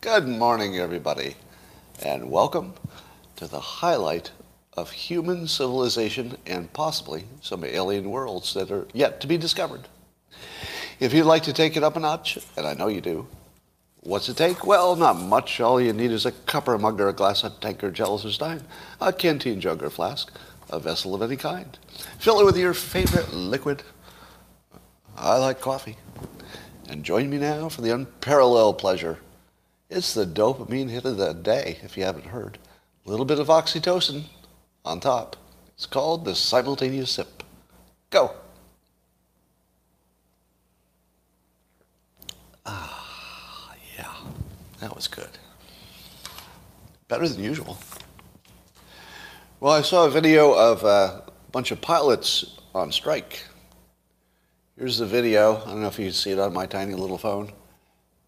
Good morning, everybody, and welcome to the highlight of human civilization and possibly some alien worlds that are yet to be discovered. If you'd like to take it up a notch, and I know you do, what's it take? Well, not much. All you need is a cup or a mug or a glass, a tankard, chalice or stein, a canteen jug or flask, a vessel of any kind. Fill it with your favorite liquid. I like coffee. And join me now for the unparalleled pleasure. It's the dopamine hit of the day, if you haven't heard. A little bit of oxytocin on top. It's called the simultaneous sip. Go. Ah, yeah, that was good. Better than usual. Well, I saw a video of a bunch of pilots on strike. Here's the video. I don't know if you can see it on my tiny little phone.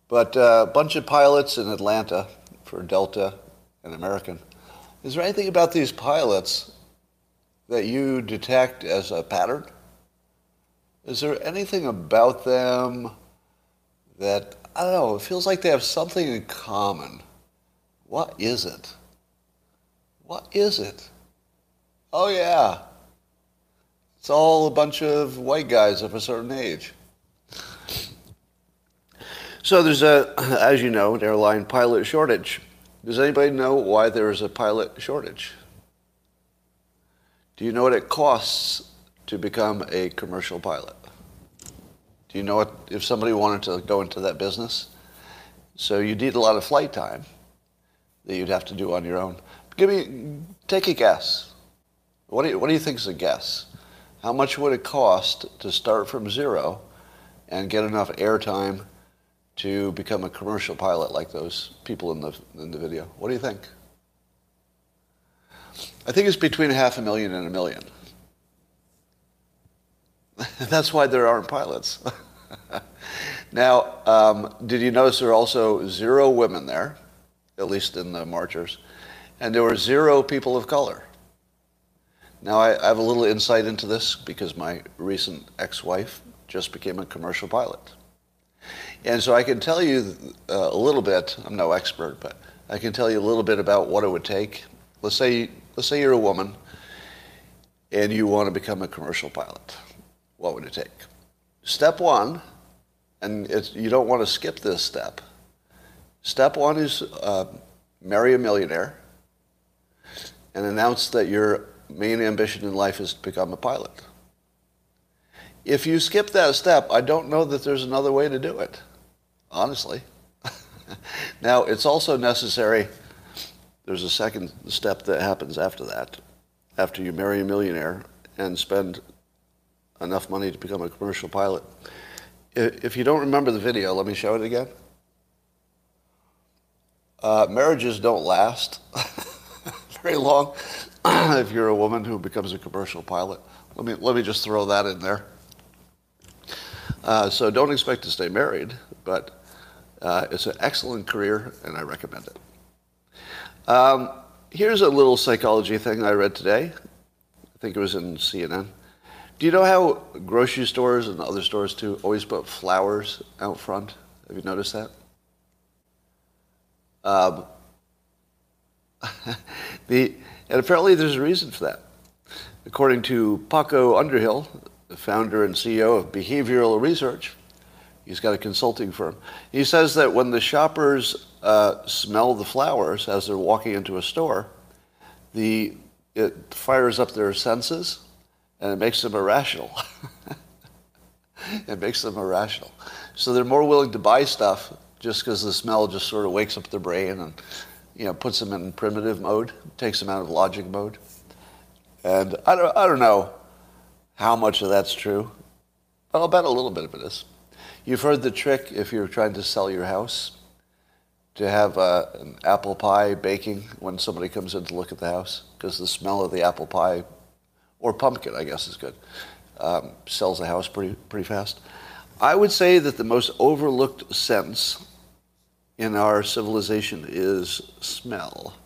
But uh, a bunch of pilots in Atlanta for Delta and American. Is there anything about these pilots that you detect as a pattern? Is there anything about them that, I don't know, it feels like they have something in common? What is it? What is it? Oh, yeah. It's all a bunch of white guys of a certain age. So there's a, as you know, an airline pilot shortage. Does anybody know why there is a pilot shortage? Do you know what it costs to become a commercial pilot? Do you know what, if somebody wanted to go into that business? So you need a lot of flight time that you'd have to do on your own. Give me, take a guess. What do you, what do you think is a guess? How much would it cost to start from zero and get enough airtime to become a commercial pilot like those people in the, in the video? What do you think? I think it's between half a million and a million. That's why there aren't pilots. now, um, did you notice there are also zero women there, at least in the marchers, and there were zero people of color? Now, I, I have a little insight into this because my recent ex-wife just became a commercial pilot. And so I can tell you uh, a little bit, I'm no expert, but I can tell you a little bit about what it would take. Let's say, let's say you're a woman and you want to become a commercial pilot. What would it take? Step one, and you don't want to skip this step. Step one is uh, marry a millionaire and announce that your main ambition in life is to become a pilot. If you skip that step, I don't know that there's another way to do it honestly. now, it's also necessary, there's a second step that happens after that, after you marry a millionaire and spend enough money to become a commercial pilot. If you don't remember the video, let me show it again. Uh, marriages don't last very long if you're a woman who becomes a commercial pilot. Let me, let me just throw that in there. Uh, so don't expect to stay married, but uh, it's an excellent career, and I recommend it. Um, here's a little psychology thing I read today. I think it was in CNN. Do you know how grocery stores and other stores too always put flowers out front? Have you noticed that? Um, the, and apparently there's a reason for that. According to Paco Underhill, the founder and CEO of Behavioral Research, He's got a consulting firm. He says that when the shoppers uh, smell the flowers as they're walking into a store, the, it fires up their senses and it makes them irrational. it makes them irrational. So they're more willing to buy stuff just because the smell just sort of wakes up their brain and you know, puts them in primitive mode, takes them out of logic mode. And I don't, I don't know how much of that's true, but I'll bet a little bit of it is. You've heard the trick if you're trying to sell your house to have uh, an apple pie baking when somebody comes in to look at the house because the smell of the apple pie or pumpkin, I guess, is good. Um, sells the house pretty pretty fast. I would say that the most overlooked sense in our civilization is smell.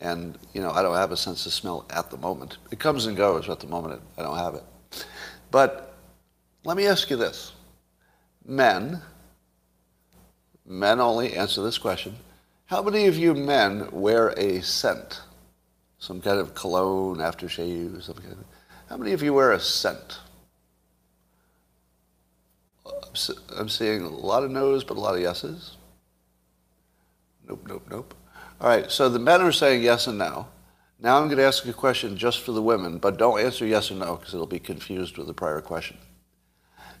And, you know, I don't have a sense of smell at the moment. It comes and goes at the moment. I don't have it. But let me ask you this men men only, answer this question. How many of you men wear a scent? Some kind of cologne, aftershave, something kind of, How many of you wear a scent? I'm seeing a lot of no's, but a lot of yeses. Nope, nope, nope. All right, so the men are saying yes and no. Now I'm going to ask a question just for the women, but don't answer yes or no because it'll be confused with the prior question.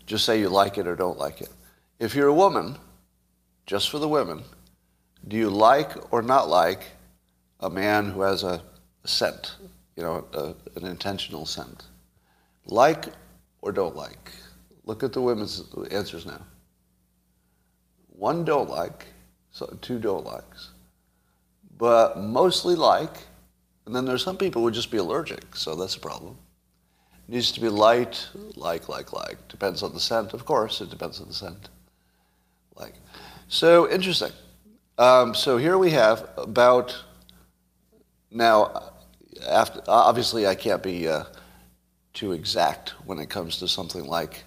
Just say you like it or don't like it. If you're a woman, just for the women, do you like or not like a man who has a, scent, you know, a, an intentional scent? Like or don't like? Look at the women's answers now. One don't like, so two don't likes. But mostly like, and then there's some people who would just be allergic, so that's a problem. It needs to be light, like, like, like. Depends on the scent, of course, it depends on the scent. Like. So interesting. Um, so here we have about, now, after, obviously I can't be uh, too exact when it comes to something like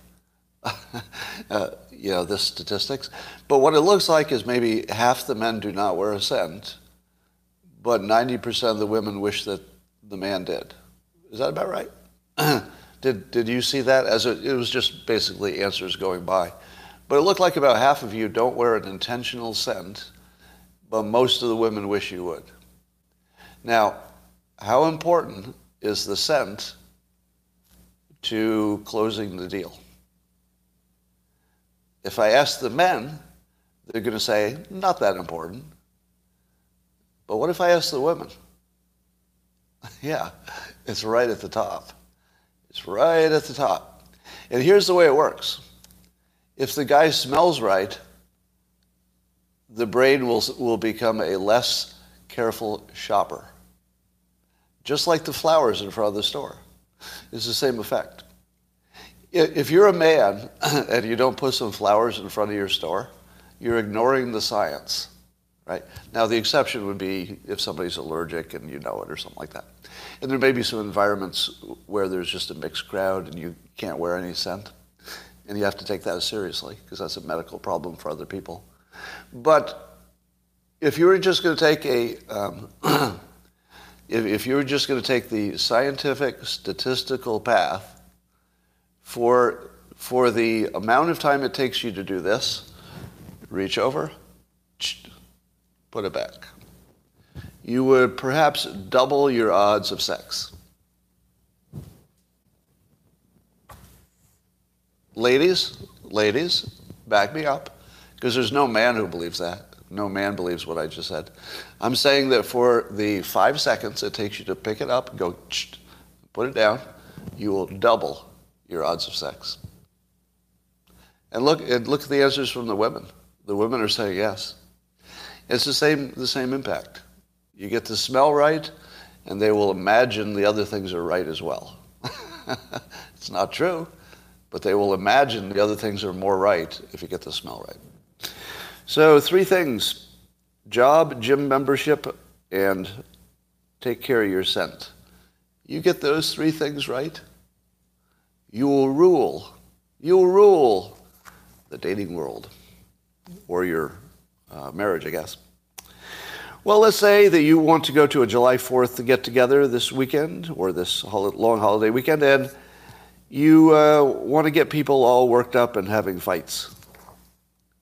uh, you know, this statistics. But what it looks like is maybe half the men do not wear a scent, but 90% of the women wish that the man did. Is that about right? did, did you see that? As a, it was just basically answers going by. But it looked like about half of you don't wear an intentional scent, but most of the women wish you would. Now, how important is the scent to closing the deal? If I ask the men, they're going to say, not that important. But what if I ask the women? yeah, it's right at the top. It's right at the top. And here's the way it works. If the guy smells right, the brain will, will become a less careful shopper. Just like the flowers in front of the store. It's the same effect. If you're a man and you don't put some flowers in front of your store, you're ignoring the science, right? Now, the exception would be if somebody's allergic and you know it or something like that. And there may be some environments where there's just a mixed crowd and you can't wear any scent. And you have to take that seriously because that's a medical problem for other people. But if you were just going to take a, um, if, if you were just going to take the scientific statistical path for, for the amount of time it takes you to do this, reach over, put it back. You would perhaps double your odds of sex. Ladies, ladies, back me up, because there's no man who believes that. No man believes what I just said. I'm saying that for the five seconds it takes you to pick it up, go, put it down, you will double your odds of sex. And look, and look at the answers from the women. The women are saying yes. It's the same, the same impact. You get the smell right, and they will imagine the other things are right as well. it's not true, but they will imagine the other things are more right if you get the smell right. So, three things job, gym membership, and take care of your scent. You get those three things right, you will rule. You will rule the dating world or your uh, marriage, I guess. Well, let's say that you want to go to a July 4th to get together this weekend or this long holiday weekend, and you uh, want to get people all worked up and having fights.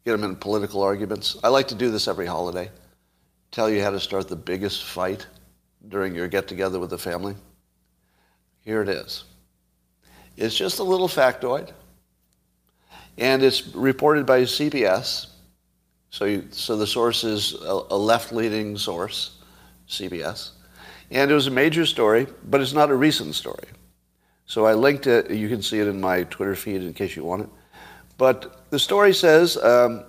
Get them in political arguments. I like to do this every holiday. Tell you how to start the biggest fight during your get together with the family. Here it is. It's just a little factoid. And it's reported by CBS. So, you, so the source is a, a left leaning source, CBS. And it was a major story, but it's not a recent story. So I linked it. You can see it in my Twitter feed in case you want it. But the story says um,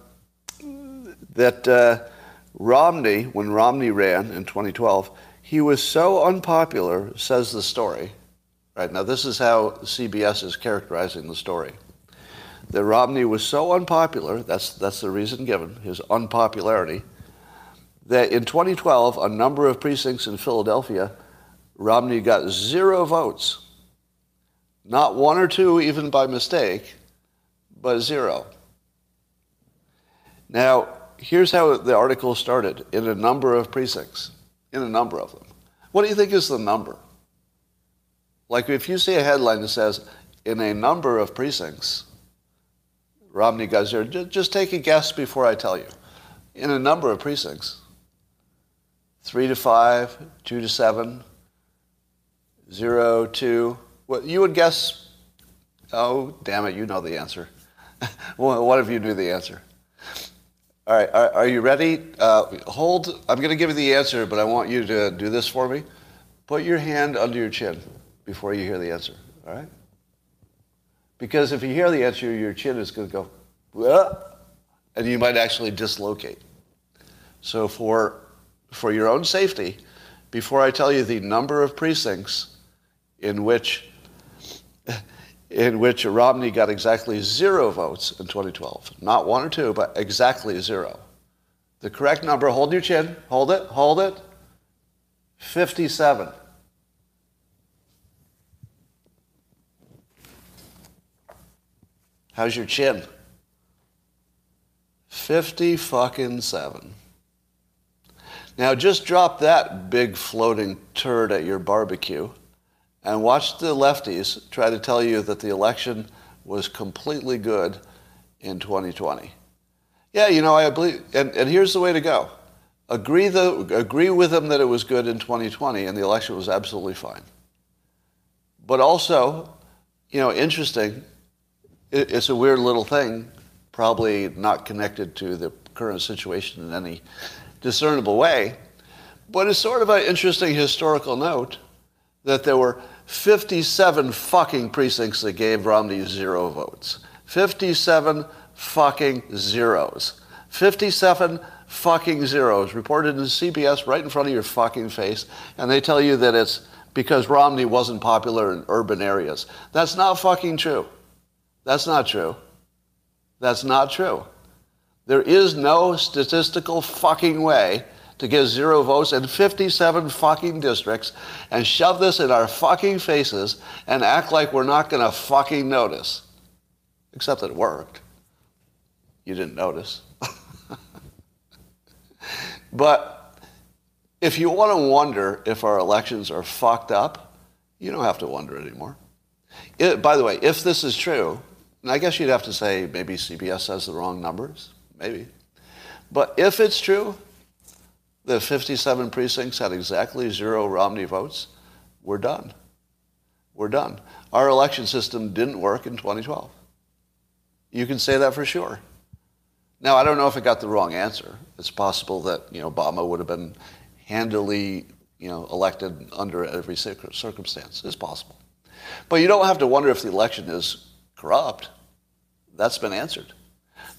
that uh, Romney, when Romney ran in 2012, he was so unpopular, says the story, Right, now this is how CBS is characterizing the story. That Romney was so unpopular, that's, that's the reason given, his unpopularity, that in 2012, a number of precincts in Philadelphia, Romney got zero votes. Not one or two, even by mistake, but zero. Now, here's how the article started in a number of precincts, in a number of them. What do you think is the number? Like if you see a headline that says, in a number of precincts, Romney got zero, just take a guess before I tell you. In a number of precincts, three to five, two to seven, zero, two. What you would guess? Oh, damn it! You know the answer. One of you knew the answer. All right, are, are you ready? Uh, hold. I'm going to give you the answer, but I want you to do this for me. Put your hand under your chin before you hear the answer. All right? Because if you hear the answer, your chin is going to go, Whoa, and you might actually dislocate. So for for your own safety, before I tell you the number of precincts in which in which Romney got exactly zero votes in 2012. Not one or two, but exactly zero. The correct number, hold your chin, hold it, hold it, 57. How's your chin? 50 fucking seven. Now just drop that big floating turd at your barbecue and watch the lefties try to tell you that the election was completely good in 2020. Yeah, you know, I believe, and, and here's the way to go. Agree, the, agree with them that it was good in 2020 and the election was absolutely fine. But also, you know, interesting, it's a weird little thing, probably not connected to the current situation in any discernible way, but it's sort of an interesting historical note that there were 57 fucking precincts that gave Romney zero votes. 57 fucking zeros. 57 fucking zeros reported in CBS right in front of your fucking face, and they tell you that it's because Romney wasn't popular in urban areas. That's not fucking true. That's not true. That's not true. There is no statistical fucking way to get zero votes in 57 fucking districts and shove this in our fucking faces and act like we're not going to fucking notice. Except it worked. You didn't notice. but if you want to wonder if our elections are fucked up, you don't have to wonder anymore. It, by the way, if this is true, and I guess you'd have to say maybe CBS has the wrong numbers, maybe. But if it's true, the 57 precincts had exactly zero Romney votes, we're done. We're done. Our election system didn't work in 2012. You can say that for sure. Now, I don't know if it got the wrong answer. It's possible that you know, Obama would have been handily you know, elected under every circumstance. It's possible. But you don't have to wonder if the election is corrupt. That's been answered.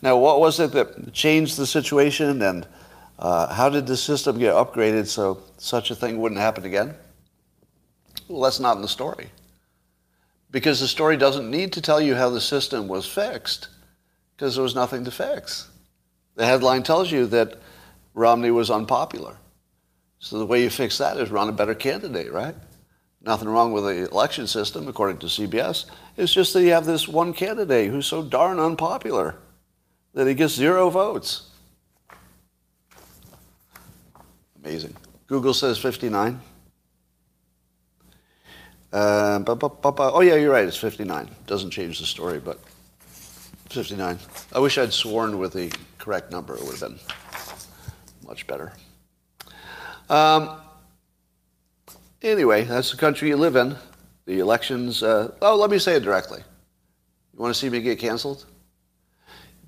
Now, what was it that changed the situation and uh, how did the system get upgraded so such a thing wouldn't happen again? Well, that's not in the story. Because the story doesn't need to tell you how the system was fixed, because there was nothing to fix. The headline tells you that Romney was unpopular. So the way you fix that is run a better candidate, right? Nothing wrong with the election system, according to CBS. It's just that you have this one candidate who's so darn unpopular that he gets zero votes. Amazing. Google says 59. Uh, oh, yeah, you're right. It's 59. Doesn't change the story, but 59. I wish I'd sworn with the correct number. It would have been much better. Um, anyway, that's the country you live in. The elections. Uh, oh, let me say it directly. You want to see me get canceled?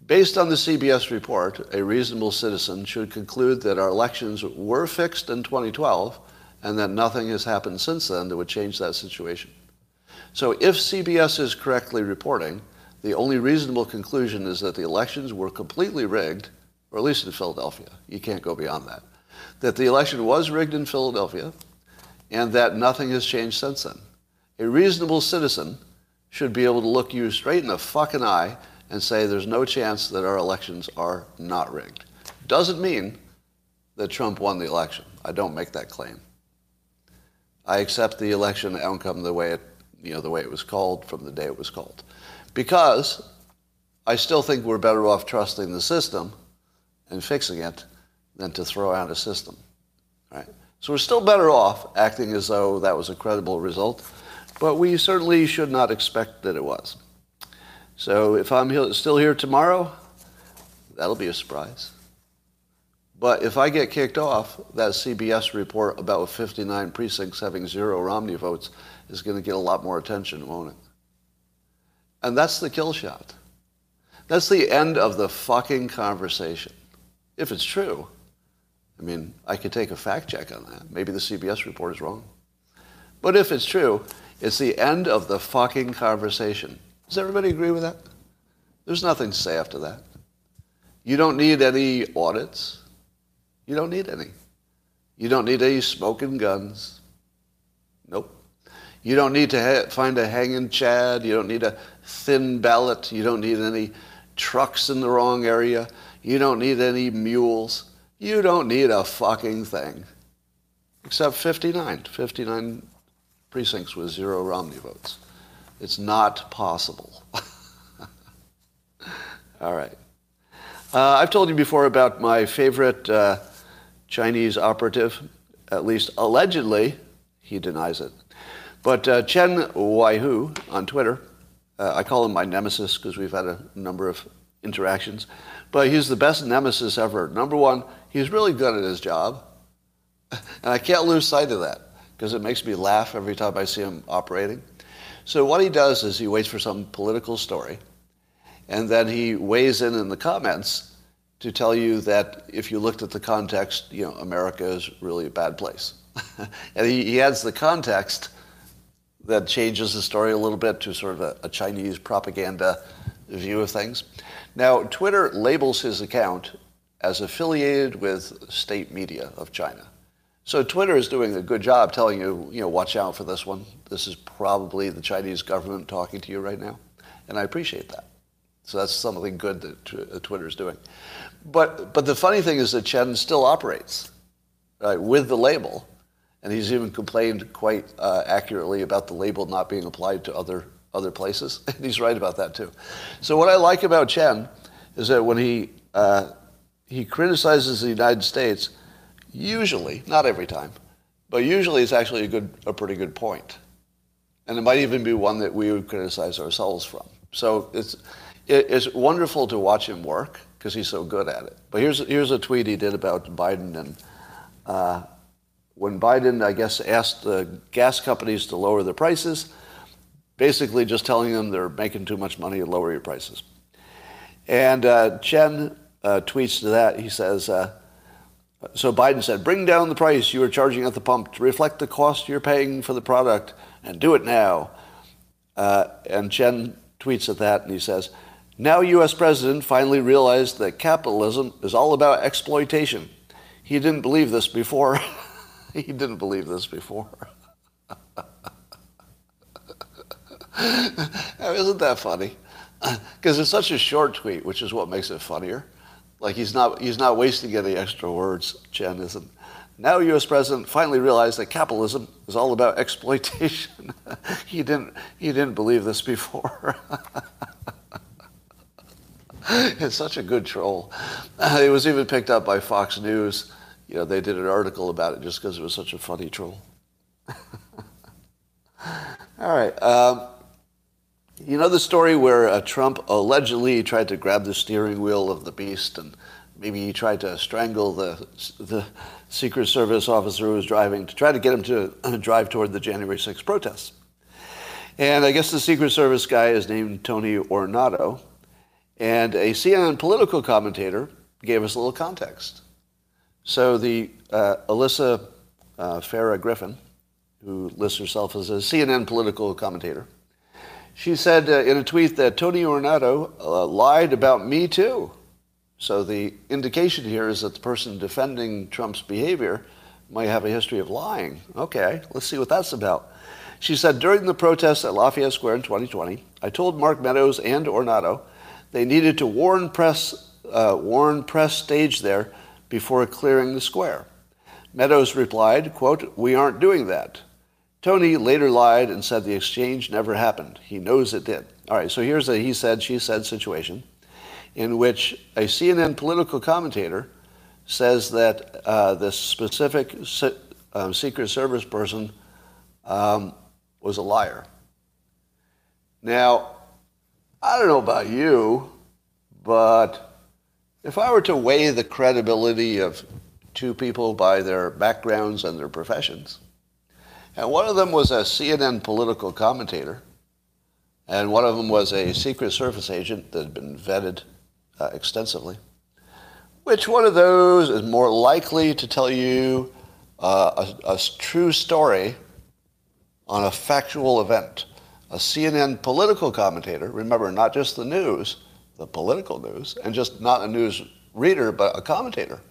Based on the CBS report, a reasonable citizen should conclude that our elections were fixed in 2012 and that nothing has happened since then that would change that situation. So if CBS is correctly reporting, the only reasonable conclusion is that the elections were completely rigged, or at least in Philadelphia. You can't go beyond that. That the election was rigged in Philadelphia and that nothing has changed since then. A reasonable citizen should be able to look you straight in the fucking eye and say there's no chance that our elections are not rigged. Doesn't mean that Trump won the election. I don't make that claim. I accept the election outcome the way it, you know, the way it was called from the day it was called. Because I still think we're better off trusting the system and fixing it than to throw out a system. Right? So we're still better off acting as though that was a credible result, but we certainly should not expect that it was. So if I'm still here tomorrow, that'll be a surprise. But if I get kicked off, that CBS report about 59 precincts having zero Romney votes is going to get a lot more attention, won't it? And that's the kill shot. That's the end of the fucking conversation. If it's true. I mean, I could take a fact check on that. Maybe the CBS report is wrong. But if it's true, it's the end of the fucking conversation. Does everybody agree with that? There's nothing to say after that. You don't need any audits. You don't need any. You don't need any smoking guns. Nope. You don't need to ha- find a hanging chad. You don't need a thin ballot. You don't need any trucks in the wrong area. You don't need any mules. You don't need a fucking thing. Except 59. 59 precincts with zero Romney votes. It's not possible. All right. Uh, I've told you before about my favorite uh, Chinese operative, at least allegedly. He denies it. But uh, Chen Weihua on Twitter, uh, I call him my nemesis because we've had a number of interactions. But he's the best nemesis ever. Number one, he's really good at his job. And I can't lose sight of that because it makes me laugh every time I see him operating. So what he does is he waits for some political story, and then he weighs in in the comments to tell you that if you looked at the context, you know, America is really a bad place. and he, he, adds the context that changes the story a little bit to sort of a, a Chinese propaganda view of things. Now, Twitter labels his account as affiliated with state media of China. So Twitter is doing a good job telling you, you know, watch out for this one. This is probably the Chinese government talking to you right now. And I appreciate that. So that's something good that uh, Twitter is doing. But, but the funny thing is that Chen still operates right, with the label. And he's even complained quite uh, accurately about the label not being applied to other other places. And he's right about that too. So what I like about Chen is that when he uh, he criticizes the United States, usually, not every time, but usually it's actually a good, a pretty good point, and it might even be one that we would criticize ourselves from. So it's it's wonderful to watch him work because he's so good at it. But here's here's a tweet he did about Biden and. Uh, when Biden, I guess, asked the gas companies to lower their prices, basically just telling them they're making too much money and lower your prices. And uh, Chen uh, tweets to that. He says, uh, so Biden said, bring down the price you are charging at the pump to reflect the cost you're paying for the product and do it now. Uh, and Chen tweets at that and he says, now U.S. president finally realized that capitalism is all about exploitation. He didn't believe this before. he didn't believe this before. Isn't that funny? Because it's such a short tweet, which is what makes it funnier. Like he's not he's not wasting any extra words. Chen isn't. Now, U.S. president finally realized that capitalism is all about exploitation. he didn't he didn't believe this before. it's such a good troll. Uh, it was even picked up by Fox News. You know, they did an article about it just because it was such a funny troll. all right. Um, you know the story where uh, Trump allegedly tried to grab the steering wheel of the beast and maybe he tried to strangle the, the Secret Service officer who was driving to try to get him to uh, drive toward the January 6th protests. And I guess the Secret Service guy is named Tony Ornato. And a CNN political commentator gave us a little context. So the uh, Alyssa uh, Farah Griffin, who lists herself as a CNN political commentator, she said uh, in a tweet that Tony Ornato uh, lied about me too. So the indication here is that the person defending Trump's behavior might have a history of lying. Okay, let's see what that's about. She said during the protests at Lafayette Square in 2020, I told Mark Meadows and Ornato they needed to warn press, uh, warn press stage there before clearing the square. Meadows replied, quote, we aren't doing that. Tony later lied and said the exchange never happened. He knows it did. All right, so here's a he said, she said situation. in which a CNN political commentator says that uh, this specific se- um, Secret Service person um, was a liar. Now, I don't know about you, but if I were to weigh the credibility of two people by their backgrounds and their professions, and one of them was a CNN political commentator, and one of them was a Secret Service agent that had been vetted uh, extensively. Which one of those is more likely to tell you uh, a, a true story on a factual event? A CNN political commentator, remember, not just the news, the political news, and just not a news reader, but a commentator,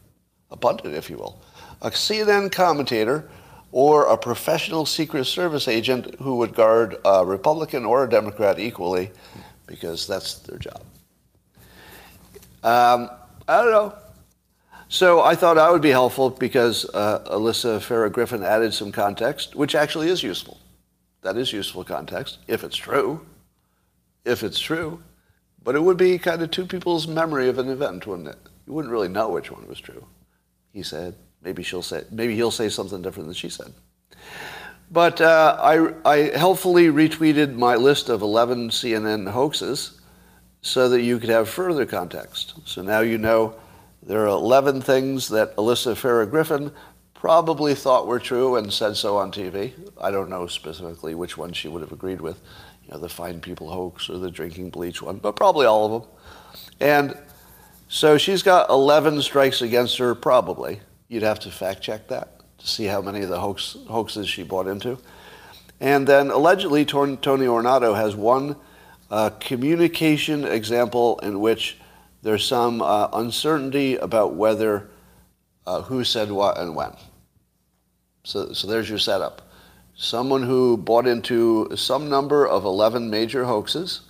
a pundit, if you will. A CNN commentator or a professional Secret Service agent who would guard a Republican or a Democrat equally because that's their job. Um, I don't know. So I thought I would be helpful because uh, Alyssa Farah Griffin added some context, which actually is useful. That is useful context, if it's true. If it's true. But it would be kind of two people's memory of an event, wouldn't it? You wouldn't really know which one was true. He said, maybe she'll say, maybe he'll say something different than she said. But uh, I, I helpfully retweeted my list of 11 CNN hoaxes so that you could have further context. So now you know there are 11 things that Alyssa Farah Griffin probably thought were true and said so on TV. I don't know specifically which one she would have agreed with, you know, the fine people hoax or the drinking bleach one, but probably all of them. And so she's got 11 strikes against her, probably. You'd have to fact check that to see how many of the hoax, hoaxes she bought into. And then allegedly, Tony Ornato has one uh, communication example in which there's some uh, uncertainty about whether uh, who said what and when. So, so there's your setup. Someone who bought into some number of 11 major hoaxes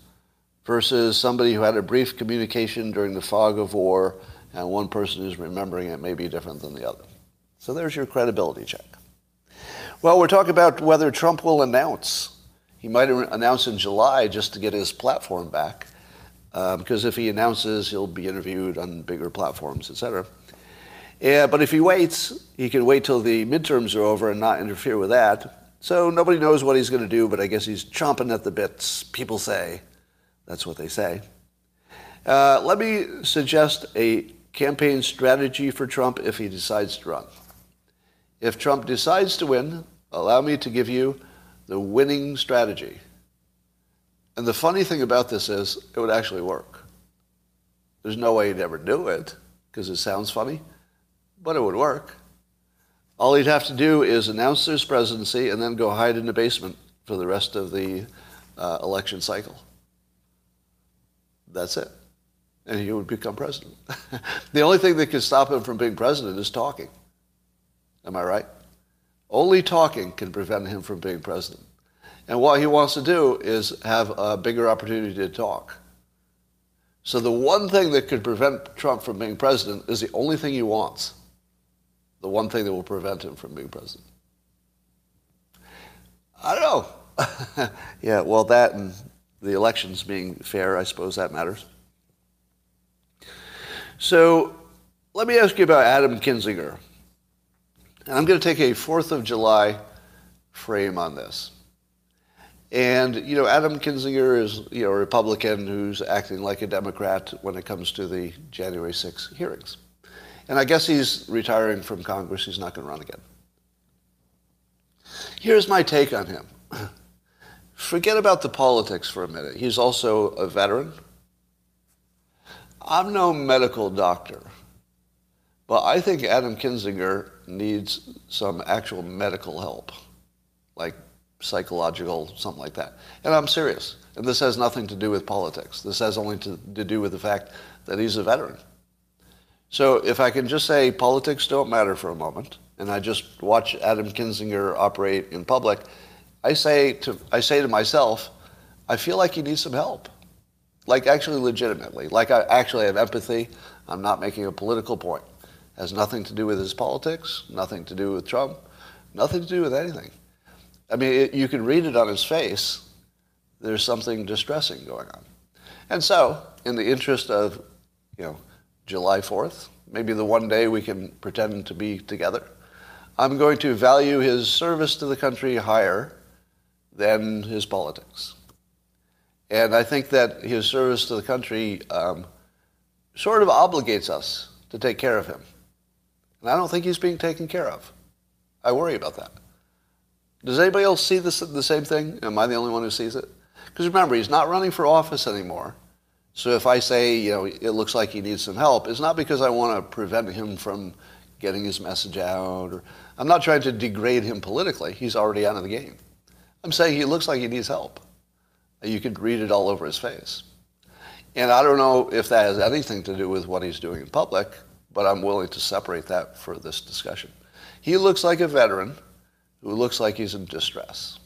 versus somebody who had a brief communication during the fog of war and one person who's remembering it may be different than the other. So there's your credibility check. Well, we're talking about whether Trump will announce. He might announce in July just to get his platform back, uh, because if he announces, he'll be interviewed on bigger platforms, etc. Yeah, but if he waits, he can wait till the midterms are over and not interfere with that. So nobody knows what he's going to do, but I guess he's chomping at the bits, people say. That's what they say. Uh, let me suggest a campaign strategy for Trump if he decides to run. If Trump decides to win, allow me to give you the winning strategy. And the funny thing about this is, it would actually work. There's no way he'd ever do it because it sounds funny, but it would work. All he'd have to do is announce his presidency and then go hide in the basement for the rest of the uh, election cycle. That's it and he would become president. the only thing that can stop him from being president is talking. Am I right? Only talking can prevent him from being president. And what he wants to do is have a bigger opportunity to talk. So the one thing that could prevent Trump from being president is the only thing he wants. The one thing that will prevent him from being president. I don't know. yeah, well, that and the elections being fair, I suppose that matters. So let me ask you about Adam Kinzinger. And I'm going to take a 4th of July frame on this. And, you know, Adam Kinzinger is, you know, a Republican who's acting like a Democrat when it comes to the January 6 hearings. And I guess he's retiring from Congress. He's not going to run again. Here's my take on him. Forget about the politics for a minute. He's also a veteran. I'm no medical doctor, but I think Adam Kinzinger needs some actual medical help, like psychological, something like that. And I'm serious. And this has nothing to do with politics. This has only to, to do with the fact that he's a veteran. So if I can just say politics don't matter for a moment, and I just watch Adam Kinzinger operate in public, I say to, I say to myself, I feel like he needs some help like actually legitimately. Like I actually have empathy. I'm not making a political point. It has nothing to do with his politics, nothing to do with Trump, nothing to do with anything. I mean, it, you can read it on his face. There's something distressing going on. And so, in the interest of you know, July 4th, maybe the one day we can pretend to be together. I'm going to value his service to the country higher than his politics. And I think that his service to the country um, sort of obligates us to take care of him. And I don't think he's being taken care of. I worry about that. Does anybody else see this, the same thing? Am I the only one who sees it? Because remember, he's not running for office anymore. So if I say, you know, it looks like he needs some help, it's not because I want to prevent him from getting his message out. Or I'm not trying to degrade him politically. He's already out of the game. I'm saying he looks like he needs help. You could read it all over his face. And I don't know if that has anything to do with what he's doing in public, but I'm willing to separate that for this discussion. He looks like a veteran who looks like he's in distress.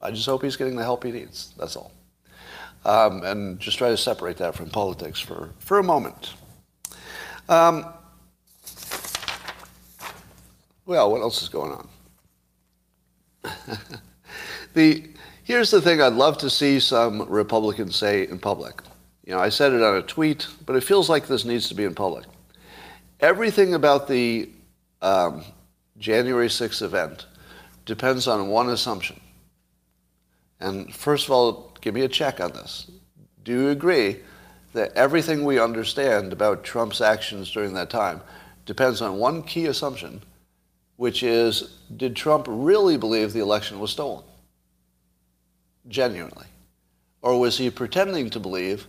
I just hope he's getting the help he needs. That's all. Um, and just try to separate that from politics for, for a moment. Um, well, what else is going on? the, here's the thing I'd love to see some Republicans say in public. You know, I said it on a tweet, but it feels like this needs to be in public. Everything about the um, January 6th event depends on one assumption. And first of all, give me a check on this. Do you agree that everything we understand about Trump's actions during that time depends on one key assumption, which is did Trump really believe the election was stolen? Genuinely. Or was he pretending to believe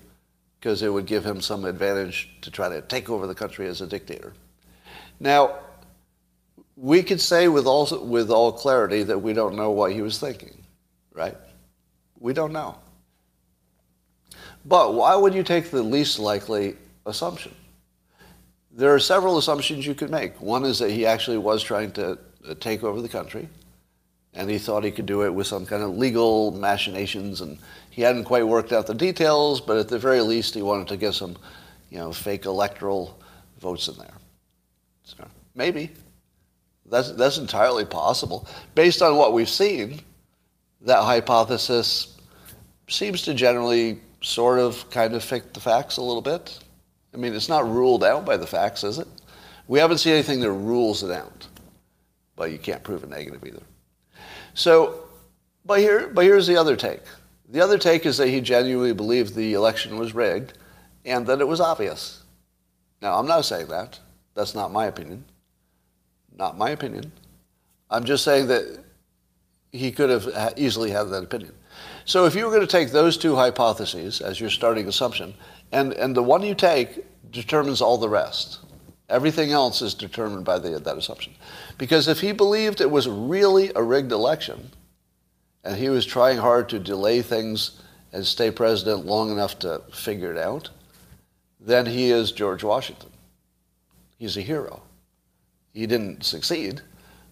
because it would give him some advantage to try to take over the country as a dictator? Now, we could say with all, with all clarity that we don't know what he was thinking, right? We don't know. But why would you take the least likely assumption? There are several assumptions you could make. One is that he actually was trying to uh, take over the country, and he thought he could do it with some kind of legal machinations, and he hadn't quite worked out the details, but at the very least, he wanted to get some, you know, fake electoral votes in there. So maybe. That's, that's entirely possible. Based on what we've seen, that hypothesis seems to generally sort of kind of fit the facts a little bit. I mean, it's not ruled out by the facts, is it? We haven't seen anything that rules it out, but you can't prove a negative either. So, but, here, but here's the other take. The other take is that he genuinely believed the election was rigged and that it was obvious. Now, I'm not saying that. That's not my opinion. Not my opinion. I'm just saying that he could have easily had that opinion. So if you were going to take those two hypotheses as your starting assumption, and, and the one you take determines all the rest. Everything else is determined by the, that assumption. Because if he believed it was really a rigged election, and he was trying hard to delay things and stay president long enough to figure it out, then he is George Washington. He's a hero. He didn't succeed,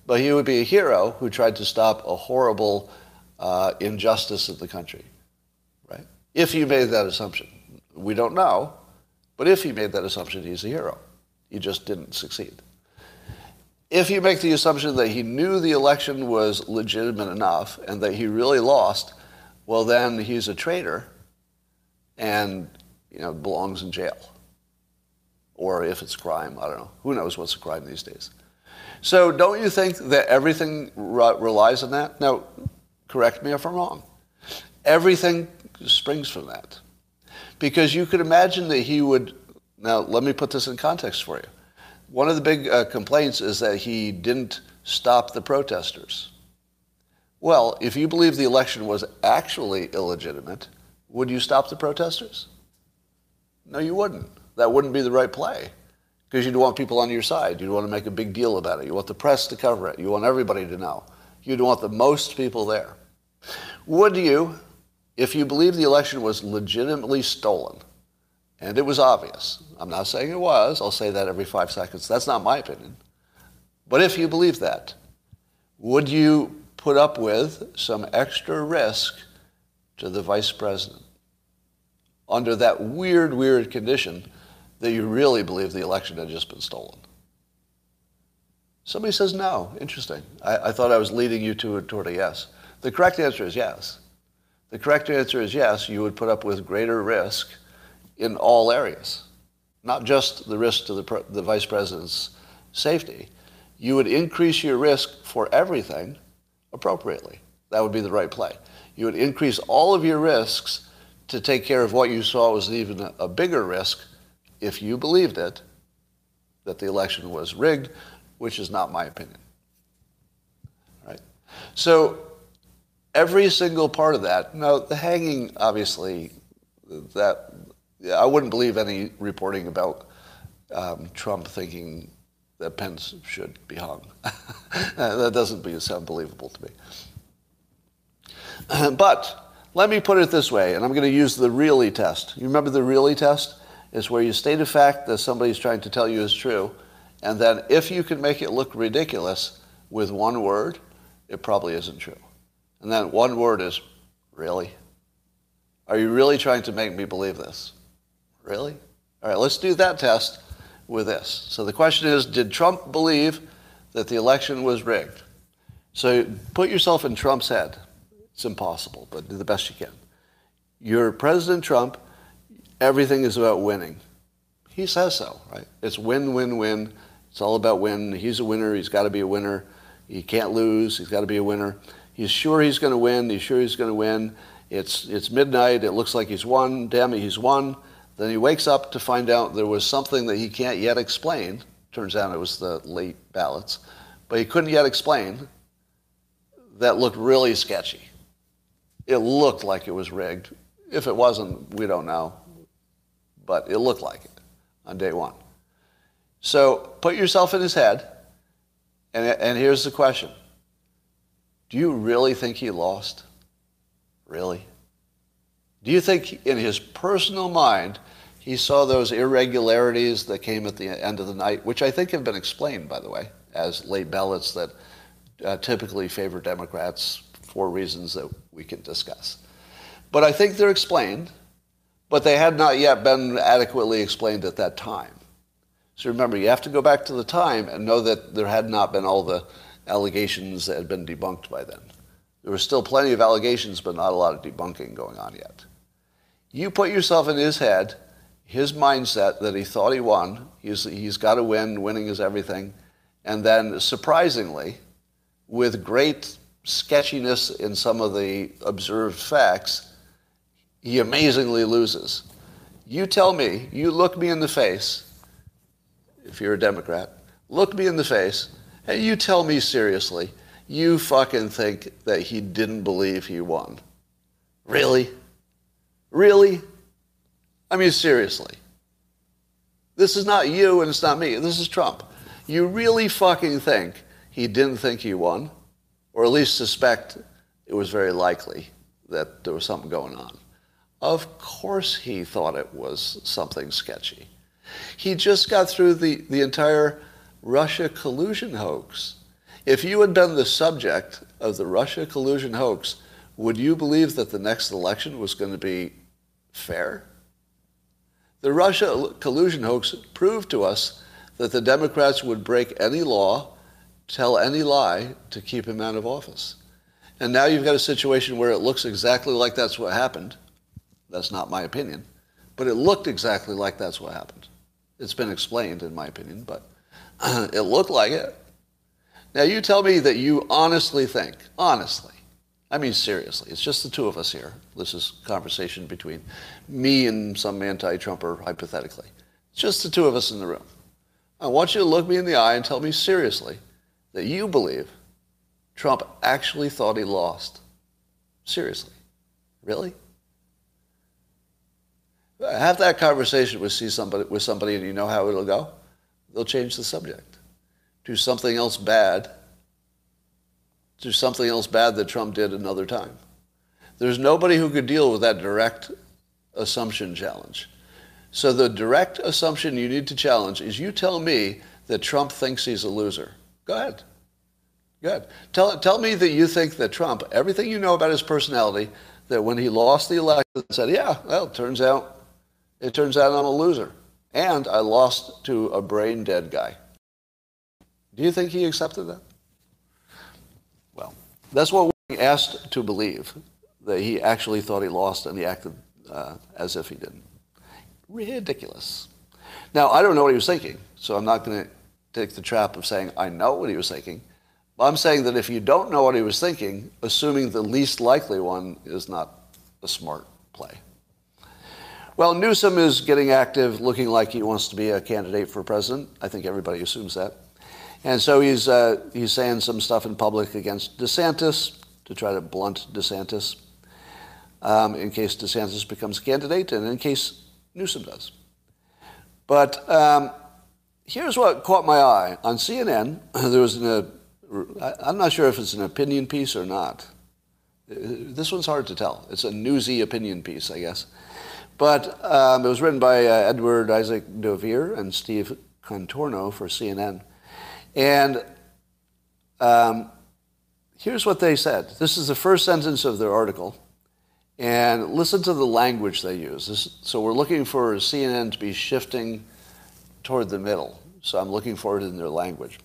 but he would be a hero who tried to stop a horrible uh, injustice of the country, right? If you made that assumption. We don't know, but if he made that assumption, he's a hero. He just didn't succeed. If you make the assumption that he knew the election was legitimate enough and that he really lost, well, then he's a traitor and you know belongs in jail. Or if it's crime, I don't know. Who knows what's a crime these days? So don't you think that everything re- relies on that? Now, correct me if I'm wrong. Everything springs from that. Because you could imagine that he would, now let me put this in context for you. One of the big uh, complaints is that he didn't stop the protesters. Well, if you believe the election was actually illegitimate, would you stop the protesters? No, you wouldn't. That wouldn't be the right play because you'd want people on your side. You'd want to make a big deal about it. You want the press to cover it. You want everybody to know. You'd want the most people there. Would you, if you believe the election was legitimately stolen, and it was obvious, I'm not saying it was, I'll say that every five seconds, that's not my opinion, but if you believe that, would you put up with some extra risk to the vice president under that weird, weird condition that you really believe the election had just been stolen? Somebody says no. Interesting. I, I thought I was leading you to, toward a yes. The correct answer is yes. The correct answer is yes, you would put up with greater risk in all areas. not just the risk to the, the vice president's safety, you would increase your risk for everything appropriately. That would be the right play. You would increase all of your risks to take care of what you saw was even a, bigger risk if you believed it, that the election was rigged, which is not my opinion. Right? So every single part of that, Now, the hanging, obviously, that I wouldn't believe any reporting about um, Trump thinking that Pence should be hung. that doesn't sound believable to me. but let me put it this way, and I'm going to use the really test. You remember the really test? It's where you state a fact that somebody's trying to tell you is true, and then if you can make it look ridiculous with one word, it probably isn't true. And then one word is, really? Are you really trying to make me believe this? Really? All right, let's do that test with this. So the question is, did Trump believe that the election was rigged? So put yourself in Trump's head. It's impossible, but do the best you can. You're President Trump. Everything is about winning. He says so, right? It's win, win, win. It's all about win. He's a winner. He's got to be a winner. He can't lose. He's got to be a winner. He's sure he's going to win. He's sure he's going to win. It's, it's midnight. It looks like he's won. Damn it, he's won. Then he wakes up to find out there was something that he can't yet explain. Turns out it was the late ballots. But he couldn't yet explain that looked really sketchy. It looked like it was rigged. If it wasn't, we don't know. But it looked like it on day one. So put yourself in his head, and, and here's the question Do you really think he lost? Really? Do you think in his personal mind he saw those irregularities that came at the end of the night, which I think have been explained, by the way, as late ballots that uh, typically favor Democrats for reasons that we can discuss. But I think they're explained, but they had not yet been adequately explained at that time. So remember, you have to go back to the time and know that there had not been all the allegations that had been debunked by then. There were still plenty of allegations, but not a lot of debunking going on yet. You put yourself in his head, his mindset that he thought he won. He's, he's got to win. Winning is everything. And then, surprisingly, with great sketchiness in some of the observed facts, he amazingly loses. You tell me, you look me in the face, if you're a Democrat, look me in the face, and you tell me seriously, you fucking think that he didn't believe he won. Really? Really? I mean, seriously. This is not you and it's not me. This is Trump. You really fucking think he didn't think he won? Or at least suspect it was very likely that there was something going on. Of course he thought it was something sketchy. He just got through the, the entire Russia collusion hoax. If you had been the subject of the Russia collusion hoax, would you believe that the next election was going to be fair? The Russia collusion hoax proved to us that the Democrats would break any law, tell any lie to keep him out of office. And now you've got a situation where it looks exactly like that's what happened. That's not my opinion. But it looked exactly like that's what happened. It's been explained, in my opinion, but it looked like it. Now you tell me that you honestly think, honestly, I mean, seriously, it's just the two of us here. This is conversation between me and some anti-Trumper, hypothetically. It's just the two of us in the room. I want you to look me in the eye and tell me seriously that you believe Trump actually thought he lost. Seriously. Really? Have that conversation with, see somebody, with somebody and you know how it'll go. They'll change the subject. Do something else bad to something else bad that Trump did another time. There's nobody who could deal with that direct assumption challenge. So the direct assumption you need to challenge is you tell me that Trump thinks he's a loser. Go ahead. Go ahead. Tell, tell me that you think that Trump, everything you know about his personality, that when he lost the election, said, yeah, well, it turns out, it turns out I'm a loser. And I lost to a brain dead guy. Do you think he accepted that? That's what we're asked to believe, that he actually thought he lost and he acted uh, as if he didn't. Ridiculous. Now, I don't know what he was thinking, so I'm not going to take the trap of saying I know what he was thinking. But I'm saying that if you don't know what he was thinking, assuming the least likely one is not a smart play. Well, Newsom is getting active, looking like he wants to be a candidate for president. I think everybody assumes that. And so he's, uh, he's saying some stuff in public against DeSantis to try to blunt DeSantis um, in case DeSantis becomes a candidate and in case Newsom does. But um, here's what caught my eye. On CNN, there was an, uh, I'm not sure if it's an opinion piece or not. This one's hard to tell. It's a newsy opinion piece, I guess. But um, it was written by uh, Edward Isaac Dovere and Steve Contorno for CNN. And um, here's what they said. This is the first sentence of their article. And listen to the language they use. This, so we're looking for CNN to be shifting toward the middle. So I'm looking forward in their language.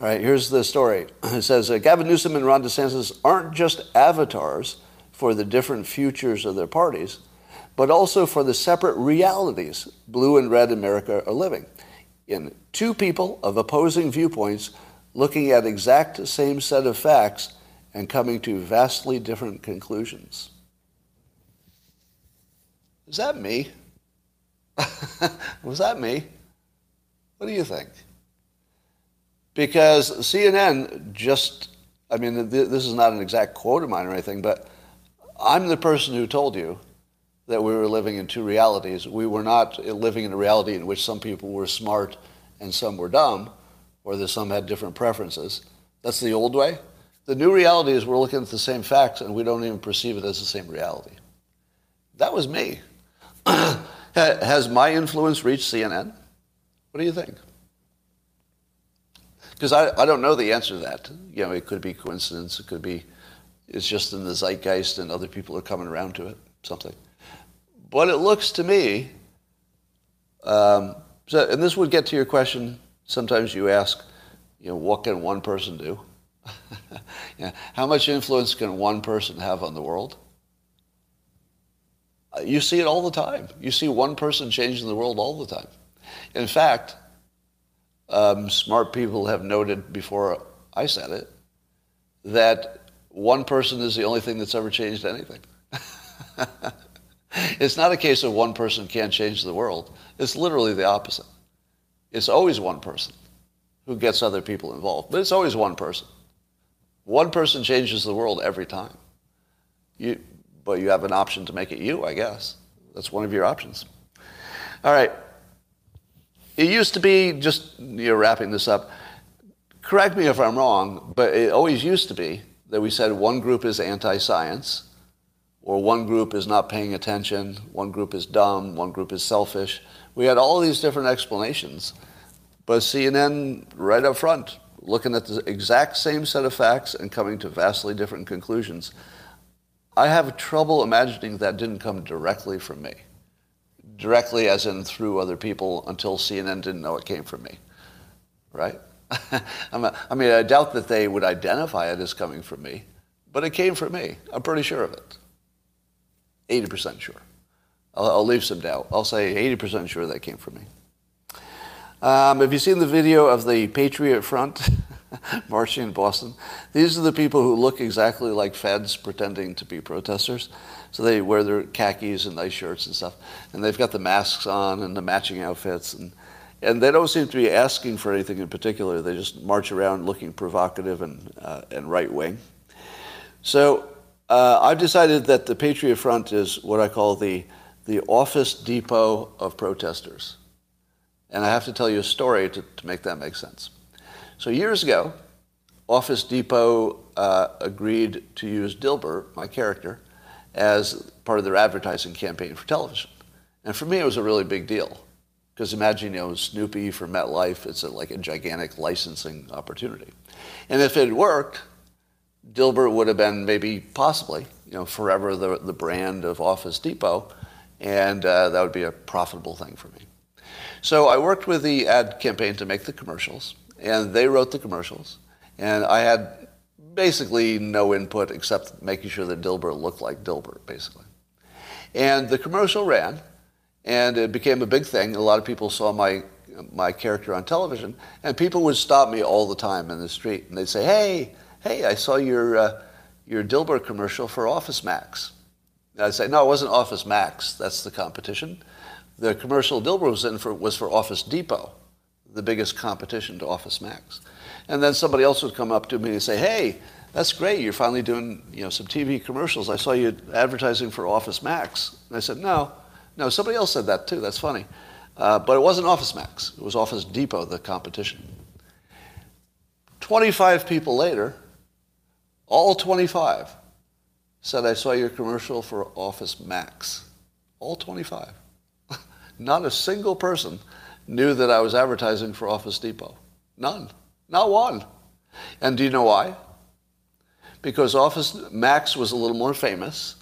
All right, here's the story. It says uh, Gavin Newsom and Ron DeSantis aren't just avatars for the different futures of their parties but also for the separate realities blue and red America are living two people of opposing viewpoints looking at exact same set of facts and coming to vastly different conclusions. Is that me? Was that me? What do you think? Because CNN just, I mean, this is not an exact quote of mine or anything, but I'm the person who told you that we were living in two realities. We were not living in a reality in which some people were smart and some were dumb, or that some had different preferences. That's the old way. The new reality is we're looking at the same facts and we don't even perceive it as the same reality. That was me. Has my influence reached CNN? What do you think? Because I, I don't know the answer to that. You know, it could be coincidence. It could be it's just in the zeitgeist and other people are coming around to it, something. But it looks to me, um, so, and this would get to your question. Sometimes you ask, you know, what can one person do? how much influence can one person have on the world? Uh, you see it all the time. You see one person changing the world all the time. In fact, um, smart people have noted before I said it that one person is the only thing that's ever changed anything. It's not a case of one person can't change the world. It's literally the opposite. It's always one person who gets other people involved, but it's always one person. One person changes the world every time. You, but you have an option to make it you, I guess. That's one of your options. All right. It used to be, just you know, wrapping this up, correct me if I'm wrong, but it always used to be that we said one group is anti science or one group is not paying attention, one group is dumb, one group is selfish. We had all these different explanations. But CNN, right up front, looking at the exact same set of facts and coming to vastly different conclusions. I have trouble imagining that didn't come directly from me. Directly, as in through other people, until CNN didn't know it came from me. Right? I mean, I doubt that they would identify it as coming from me, but it came from me. I'm pretty sure of it. 80% sure. I'll, I'll, leave some doubt. I'll say 80% sure that came from me. Um, have you seen the video of the Patriot Front marching in Boston? These are the people who look exactly like feds pretending to be protesters. So they wear their khakis and nice shirts and stuff. And they've got the masks on and the matching outfits. And, and they don't seem to be asking for anything in particular. They just march around looking provocative and, uh, and right wing. So uh, I've decided that the Patriot Front is what I call the, the office depot of protesters. And I have to tell you a story to, to make that make sense. So years ago, Office Depot uh, agreed to use Dilbert, my character, as part of their advertising campaign for television. And for me, it was a really big deal. Because imagine, you know, Snoopy for MetLife, it's a, like a gigantic licensing opportunity. And if it worked, Dilbert would have been maybe possibly, you know, forever the, the brand of Office Depot, and uh, that would be a profitable thing for me. So I worked with the ad campaign to make the commercials, and they wrote the commercials, and I had basically no input except making sure that Dilbert looked like Dilbert, basically. And the commercial ran, And it became a big thing. A lot of people saw my, my character on television. And people would stop me all the time in the street. And they'd say, hey, hey, I saw your, uh, your Dilbert commercial for Office Max. And I'd say, no, it wasn't Office Max. That's the competition. The commercial Dilbert was in for, was for Office Depot, the biggest competition to Office Max. And then somebody else would come up to me and say, hey, that's great. You're finally doing you know, some TV commercials. I saw you advertising for Office Max. And I said, no, no, somebody else said that too. That's funny. Uh, but it wasn't Office Max. It was Office Depot, the competition. 25 people later, all 25 said, I saw your commercial for Office Max. All 25. Not a single person knew that I was advertising for Office Depot. None. Not one. And do you know why? Because Office Max was a little more famous,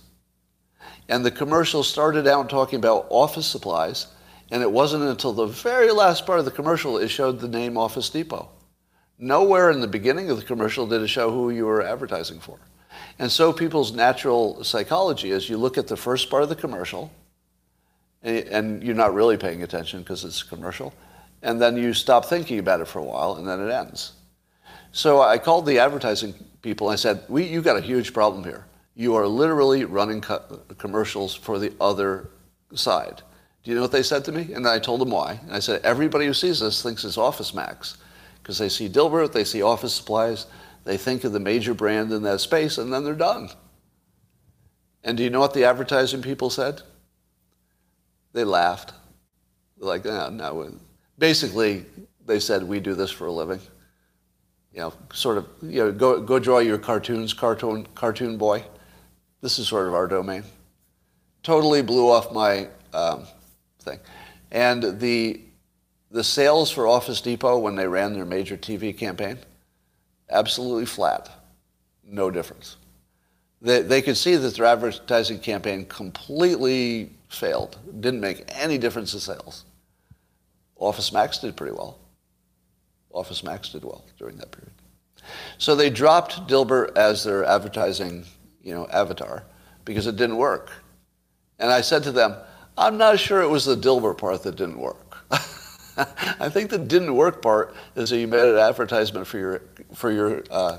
and the commercial started out talking about office supplies, and it wasn't until the very last part of the commercial it showed the name Office Depot. Nowhere in the beginning of the commercial did it show who you were advertising for. And so people's natural psychology is you look at the first part of the commercial, and you're not really paying attention because it's a commercial, and then you stop thinking about it for a while, and then it ends. So I called the advertising people. And I said, we, "You got a huge problem here. You are literally running co- commercials for the other side." Do you know what they said to me? And I told them why. And I said, "Everybody who sees this thinks it's Office Max, because they see Dilbert, they see office supplies, they think of the major brand in that space, and then they're done." And do you know what the advertising people said? They laughed. They're like, no, no, basically, they said, we do this for a living. You know, sort of, you know, go, go draw your cartoons, cartoon, cartoon boy. This is sort of our domain. Totally blew off my um, thing. And the, the sales for Office Depot when they ran their major TV campaign, absolutely flat. No difference. They, they could see that their advertising campaign completely failed. Didn't make any difference in sales. Office Max did pretty well. Office Max did well during that period. So they dropped Dilbert as their advertising, you know, avatar because it didn't work. And I said to them, I'm not sure it was the Dilbert part that didn't work. I think the didn't work part is that you made an advertisement for your for your uh,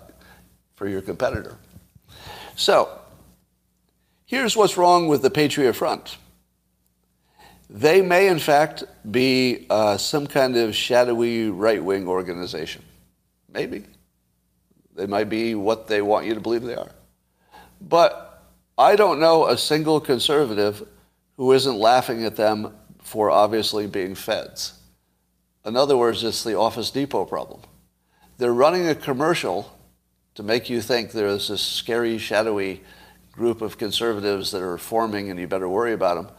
for your competitor. So here's what's wrong with the Patriot Front. They may, in fact, be uh, some kind of shadowy right wing organization. Maybe. They might be what they want you to believe they are. But I don't know a single conservative who isn't laughing at them for obviously being feds. In other words, it's the Office Depot problem. They're running a commercial to make you think there's this scary, shadowy group of conservatives that are forming and you better worry about them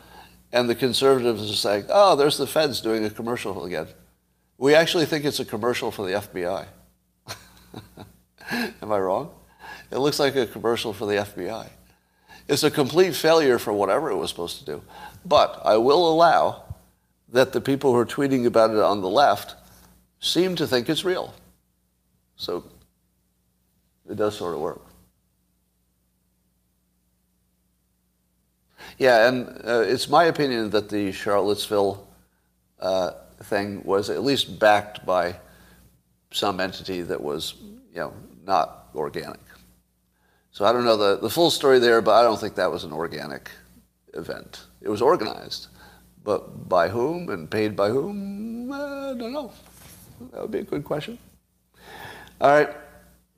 and the conservatives are saying, oh, there's the feds doing a commercial again. We actually think it's a commercial for the FBI. Am I wrong? It looks like a commercial for the FBI. It's a complete failure for whatever it was supposed to do. But I will allow that the people who are tweeting about it on the left seem to think it's real. So it does sort of work. Yeah, and uh, it's my opinion that the Charlottesville uh, thing was at least backed by some entity that was, you know, not organic. So I don't know the, the full story there, but I don't think that was an organic event. It was organized, but by whom and paid by whom, I don't know. That would be a good question. All right.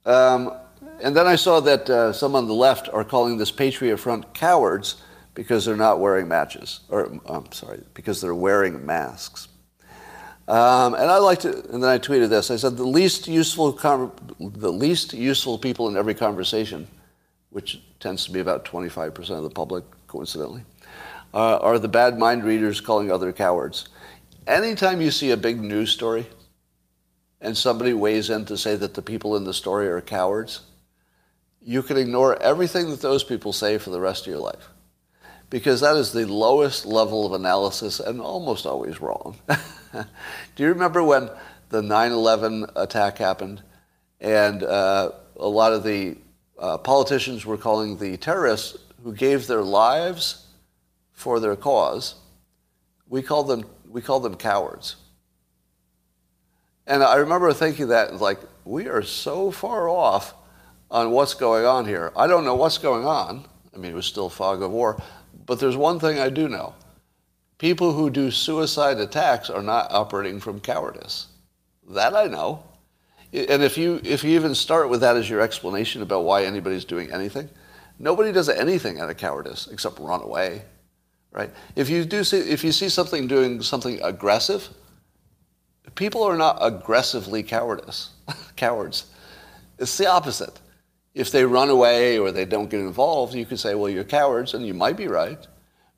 Um, and then I saw that uh, some on the left are calling this Patriot Front cowards because they're not wearing matches, or I'm sorry, because they're wearing masks. Um, and I liked it, and then I tweeted this. I said the least useful, the least useful people in every conversation, which tends to be about 25% of the public, coincidentally, uh, are the bad mind readers calling other cowards. Anytime you see a big news story, and somebody weighs in to say that the people in the story are cowards, you can ignore everything that those people say for the rest of your life because that is the lowest level of analysis and almost always wrong. Do you remember when the 9 11 attack happened and uh, a lot of the uh, politicians were calling the terrorists who gave their lives for their cause we call them, we call them cowards. And I remember thinking that, like, we are so far off on what's going on here. I don't know what's going on. I mean, it was still fog of war. But there's one thing I do know. People who do suicide attacks are not operating from cowardice. That I know. And if you, if you even start with that as your explanation about why anybody's doing anything, nobody does anything out of cowardice except run away, right? If you, do see, if you see something doing something aggressive, people are not aggressively cowardice, cowards. It's the opposite. If they run away or they don't get involved, you could say, well, you're cowards, and you might be right.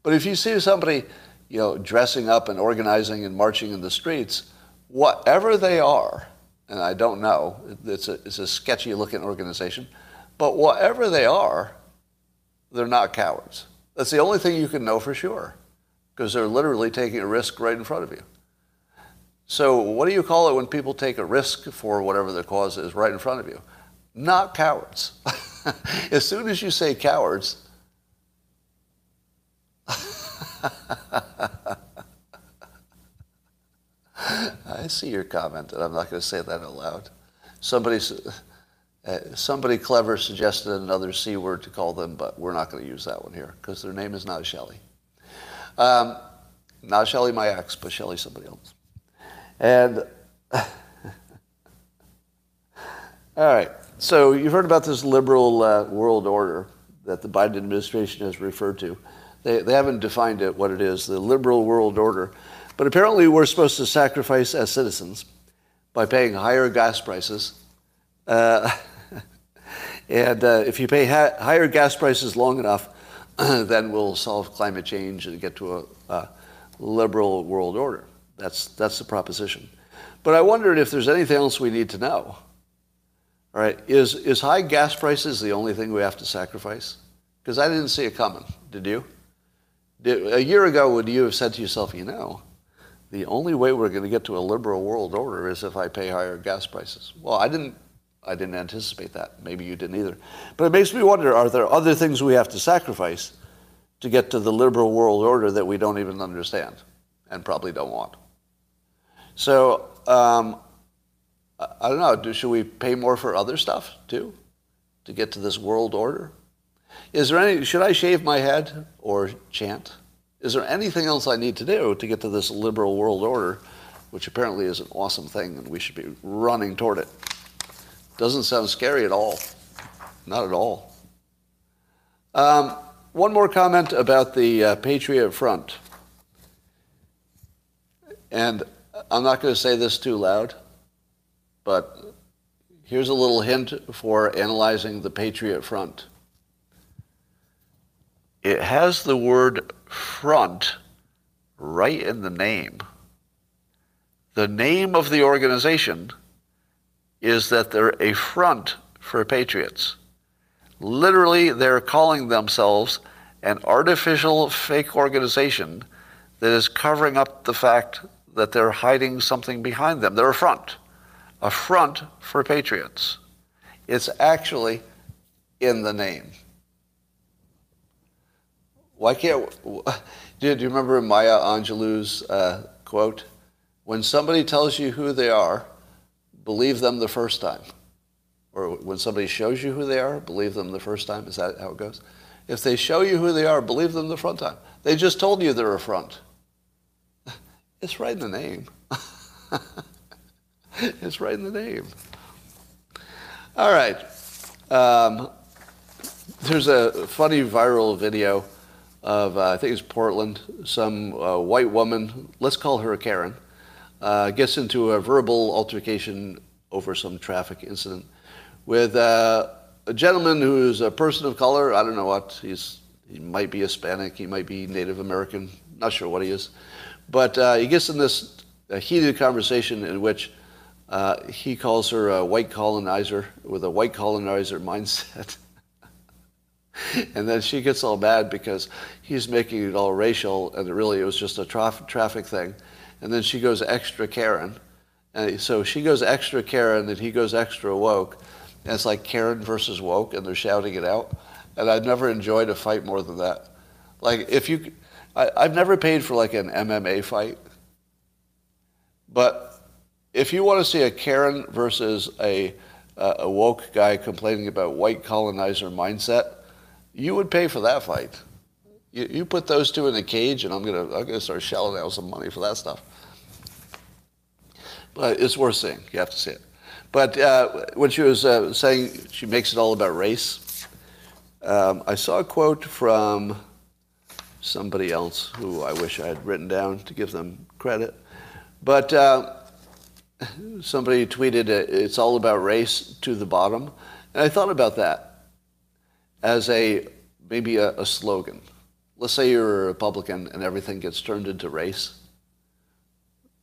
But if you see somebody, you know, dressing up and organizing and marching in the streets, whatever they are, and I don't know, it's a, it's a sketchy looking organization, but whatever they are, they're not cowards. That's the only thing you can know for sure, because they're literally taking a risk right in front of you. So, what do you call it when people take a risk for whatever the cause is right in front of you? Not cowards. as soon as you say cowards, I see your comment, and I'm not going to say that out loud. Somebody, uh, somebody clever suggested another C word to call them, but we're not going to use that one here because their name is not Shelley. Um, not Shelley, my ex, but Shelley, somebody else. And all right, so you've heard about this liberal uh, world order that the Biden administration has referred to. They, they haven't defined it, what it is, the liberal world order. But apparently, we're supposed to sacrifice as citizens by paying higher gas prices. Uh, and uh, if you pay ha- higher gas prices long enough, then we'll solve climate change and get to a, a liberal world order. That's, that's the proposition. But I wondered if there's anything else we need to know. All right, is, is high gas prices the only thing we have to sacrifice? Because I didn't see it coming. Did you? Did, a year ago, would you have said to yourself, you know, the only way we're going to get to a liberal world order is if I pay higher gas prices? Well, I didn't, I didn't anticipate that. Maybe you didn't either. But it makes me wonder are there other things we have to sacrifice to get to the liberal world order that we don't even understand and probably don't want? So um, I don't know. Do, should we pay more for other stuff too, to get to this world order? Is there any? Should I shave my head or chant? Is there anything else I need to do to get to this liberal world order, which apparently is an awesome thing, and we should be running toward it? Doesn't sound scary at all. Not at all. Um, one more comment about the uh, Patriot Front. And I'm not going to say this too loud, but here's a little hint for analyzing the Patriot Front. It has the word front right in the name. The name of the organization is that they're a front for patriots. Literally, they're calling themselves an artificial fake organization that is covering up the fact that they're hiding something behind them. They're a front, a front for patriots. It's actually in the name. Why can't? Do you remember Maya Angelou's uh, quote? When somebody tells you who they are, believe them the first time. Or when somebody shows you who they are, believe them the first time. Is that how it goes? If they show you who they are, believe them the front time. They just told you they're a front. It's right in the name. it's right in the name. All right. Um, there's a funny viral video of, uh, I think it's Portland, some uh, white woman, let's call her Karen, uh, gets into a verbal altercation over some traffic incident with uh, a gentleman who's a person of color. I don't know what. He's, he might be Hispanic, he might be Native American, not sure what he is. But uh, he gets in this heated conversation in which uh, he calls her a white colonizer with a white colonizer mindset. and then she gets all mad because he's making it all racial and really it was just a traf- traffic thing. And then she goes extra Karen. And so she goes extra Karen and he goes extra woke. And it's like Karen versus woke and they're shouting it out. And I've never enjoyed a fight more than that. Like if you I, I've never paid for like an MMA fight, but if you want to see a Karen versus a, uh, a woke guy complaining about white colonizer mindset, you would pay for that fight. You, you put those two in a cage, and I'm gonna I'm gonna start shelling out some money for that stuff. But it's worth seeing. You have to see it. But uh, when she was uh, saying she makes it all about race, um, I saw a quote from somebody else who I wish I had written down to give them credit. But uh, somebody tweeted, uh, it's all about race to the bottom. And I thought about that as a maybe a, a slogan. Let's say you're a Republican and everything gets turned into race.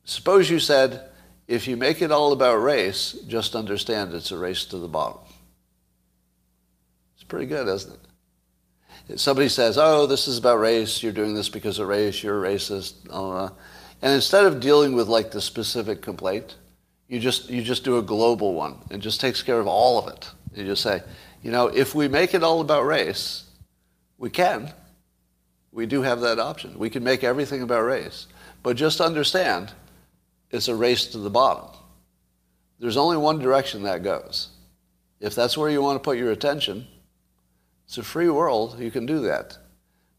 Suppose you said, if you make it all about race, just understand it's a race to the bottom. It's pretty good, isn't it? If somebody says, oh, this is about race, you're doing this because of race, you're racist, and instead of dealing with like the specific complaint, you just, you just do a global one and just takes care of all of it. You just say, you know, if we make it all about race, we can. We do have that option. We can make everything about race. But just understand, it's a race to the bottom. There's only one direction that goes. If that's where you want to put your attention, it's a free world. You can do that.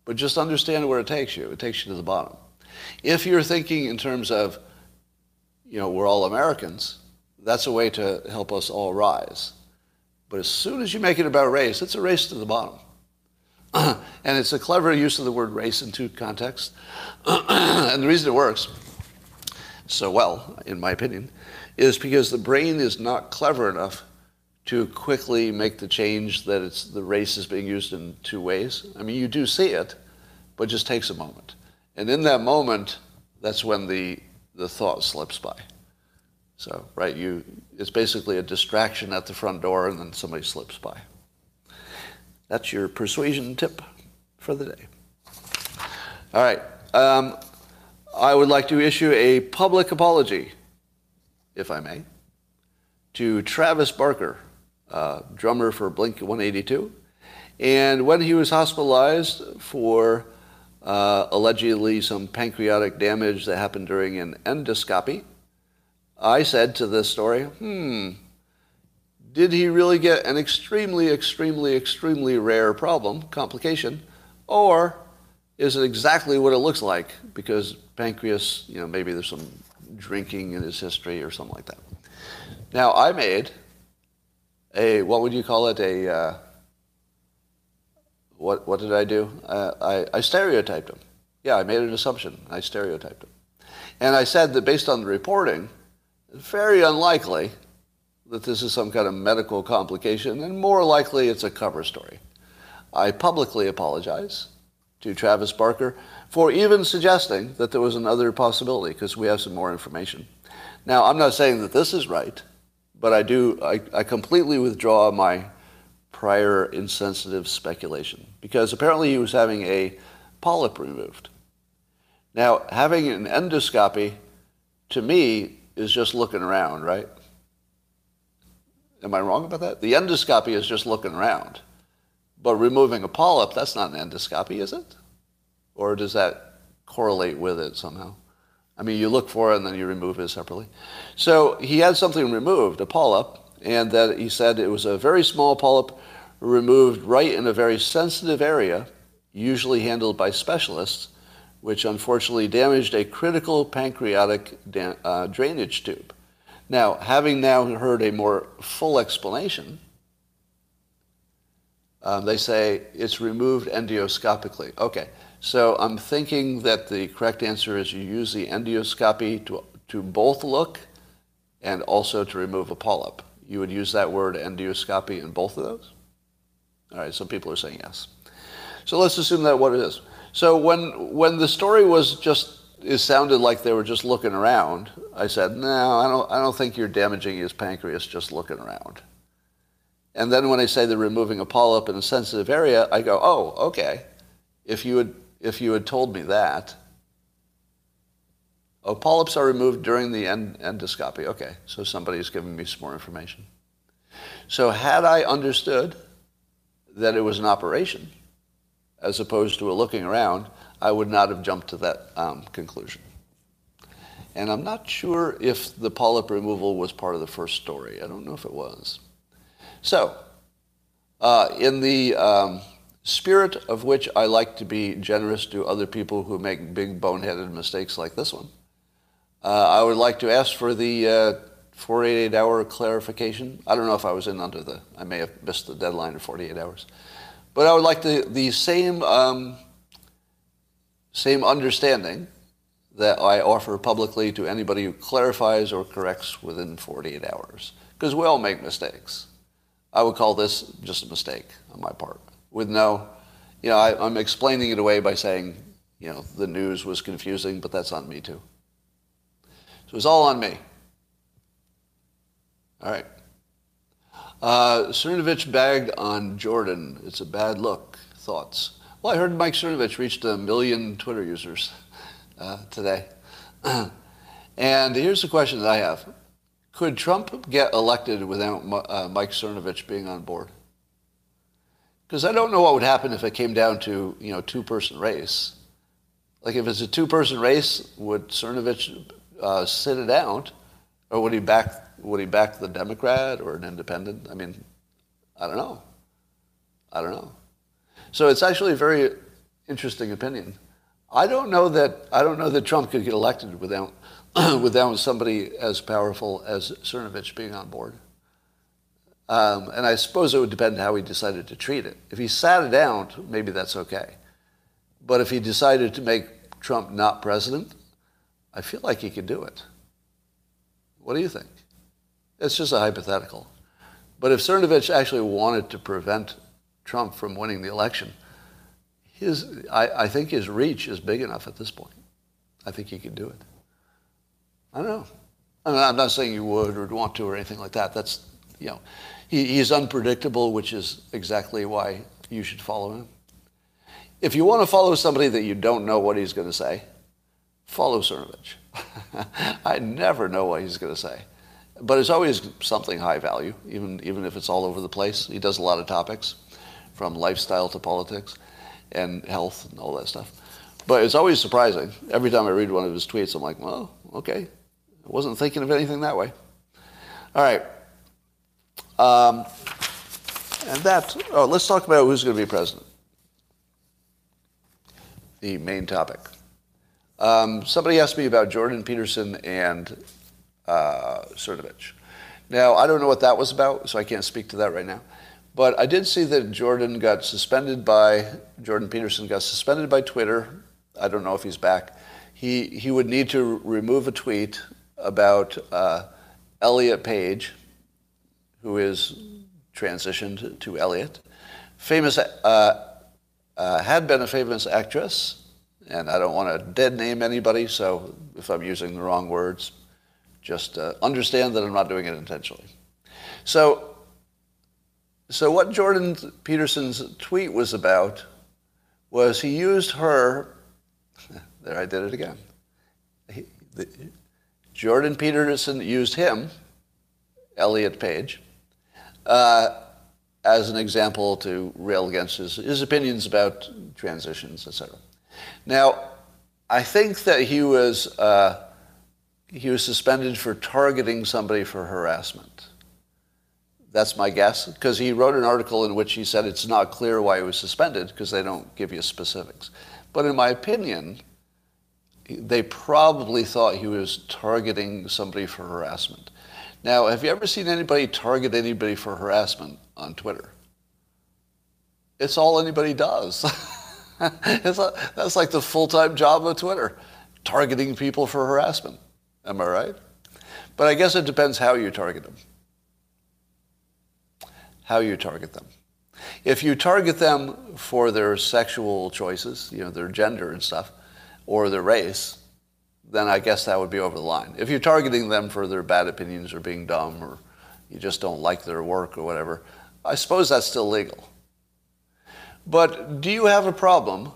But just understand where it takes you. It takes you to the bottom. If you're thinking in terms of, you know, we're all Americans, that's a way to help us all rise. But as soon as you make it about race, it's a race to the bottom. and it's a clever use of the word race in two contexts. and the reason it works so well, in my opinion, is because the brain is not clever enough to quickly make the change that it's the race is being used in two ways. I mean, you do see it, but it just takes a moment. And in that moment, that's when the, the thought slips by. So, right, you, it's basically a distraction at the front door and then somebody slips by. That's your persuasion tip for the day. All right. Um, I would like to issue a public apology, if I may, to Travis Barker, uh, drummer for Blink 182. And when he was hospitalized for uh, allegedly some pancreatic damage that happened during an endoscopy, I said to this story, hmm, did he really get an extremely, extremely, extremely rare problem, complication, or is it exactly what it looks like? Because pancreas, you know, maybe there's some drinking in his history or something like that. Now, I made a, what would you call it, a, uh, what, what did I do? Uh, I, I stereotyped him. Yeah, I made an assumption. I stereotyped him. And I said that based on the reporting, very unlikely that this is some kind of medical complication, and more likely it's a cover story. I publicly apologize to Travis Barker for even suggesting that there was another possibility because we have some more information. Now, I'm not saying that this is right, but I do, I, I completely withdraw my prior insensitive speculation because apparently he was having a polyp removed. Now, having an endoscopy to me is just looking around, right? Am I wrong about that? The endoscopy is just looking around. But removing a polyp, that's not an endoscopy, is it? Or does that correlate with it somehow? I mean, you look for it and then you remove it separately. So he had something removed, a polyp, and that he said it was a very small polyp removed right in a very sensitive area, usually handled by specialists, which unfortunately damaged a critical pancreatic da- uh, drainage tube. Now, having now heard a more full explanation, um, they say it's removed endoscopically. Okay, so I'm thinking that the correct answer is you use the endoscopy to, to both look and also to remove a polyp. You would use that word endoscopy in both of those? All right, some people are saying yes. So let's assume that what it is. So when, when the story was just, it sounded like they were just looking around, I said, no, I don't, I don't think you're damaging his pancreas just looking around. And then when I say they're removing a polyp in a sensitive area, I go, oh, okay. If you had if you had told me that. Oh, polyps are removed during the end- endoscopy. Okay, so somebody's giving me some more information. So had I understood that it was an operation, as opposed to a looking around, I would not have jumped to that um, conclusion. And I'm not sure if the polyp removal was part of the first story. I don't know if it was. So, uh, in the um, spirit of which I like to be generous to other people who make big boneheaded mistakes like this one, uh, I would like to ask for the uh, 48 hour clarification. I don't know if I was in under the, I may have missed the deadline of 48 hours. But I would like the, the same, um, same understanding that I offer publicly to anybody who clarifies or corrects within 48 hours. Because we all make mistakes. I would call this just a mistake on my part. With no, you know, I, I'm explaining it away by saying, you know, the news was confusing, but that's on me too. So it's all on me. All right. Uh, Cernovich bagged on Jordan. It's a bad look. Thoughts? Well, I heard Mike Cernovich reached a million Twitter users uh, today. and here's the question that I have. Could Trump get elected without uh, Mike Cernovich being on board? Because I don't know what would happen if it came down to, you know, two-person race. Like if it's a two-person race, would Cernovich uh, sit it out? Or would he back would he back the Democrat or an independent? I mean, I don't know. I don't know. So it's actually a very interesting opinion. I don't know that I don't know that Trump could get elected without without somebody as powerful as Cernovich being on board. Um, and I suppose it would depend how he decided to treat it. If he sat it out, maybe that's okay. But if he decided to make Trump not president, I feel like he could do it. What do you think? It's just a hypothetical. But if Cernovich actually wanted to prevent Trump from winning the election, his, I, I think his reach is big enough at this point. I think he could do it. I don't know. I mean, I'm not saying you would or want to or anything like that. That's, you know, he, he's unpredictable, which is exactly why you should follow him. If you want to follow somebody that you don't know what he's going to say, follow Cernovich. I never know what he's going to say. But it's always something high value, even, even if it's all over the place. He does a lot of topics, from lifestyle to politics and health and all that stuff. But it's always surprising. Every time I read one of his tweets, I'm like, well, okay. I wasn't thinking of anything that way. All right. Um, and that, oh, let's talk about who's going to be president. The main topic. Um, somebody asked me about Jordan Peterson and uh, Cernovich. Now, I don't know what that was about, so I can't speak to that right now. But I did see that Jordan got suspended by, Jordan Peterson got suspended by Twitter. I don't know if he's back. He, he would need to remove a tweet about uh, Elliot Page, who is transitioned to Elliot. Famous, uh, uh, had been a famous actress, and I don't want to dead name anybody, so if I'm using the wrong words, just uh, understand that I'm not doing it intentionally. So so what Jordan Peterson's tweet was about was he used her. There, I did it again. He, the, Jordan Peterson used him, Elliot Page, uh, as an example to rail against his, his opinions about transitions, etc. Now, I think that he was uh, he was suspended for targeting somebody for harassment. That's my guess, because he wrote an article in which he said it's not clear why he was suspended because they don't give you specifics. But in my opinion, they probably thought he was targeting somebody for harassment. Now, have you ever seen anybody target anybody for harassment on Twitter? It's all anybody does. a, that's like the full-time job of Twitter, targeting people for harassment. Am I right? But I guess it depends how you target them how you target them. If you target them for their sexual choices, you know, their gender and stuff, or their race, then I guess that would be over the line. If you're targeting them for their bad opinions or being dumb or you just don't like their work or whatever, I suppose that's still legal. But do you have a problem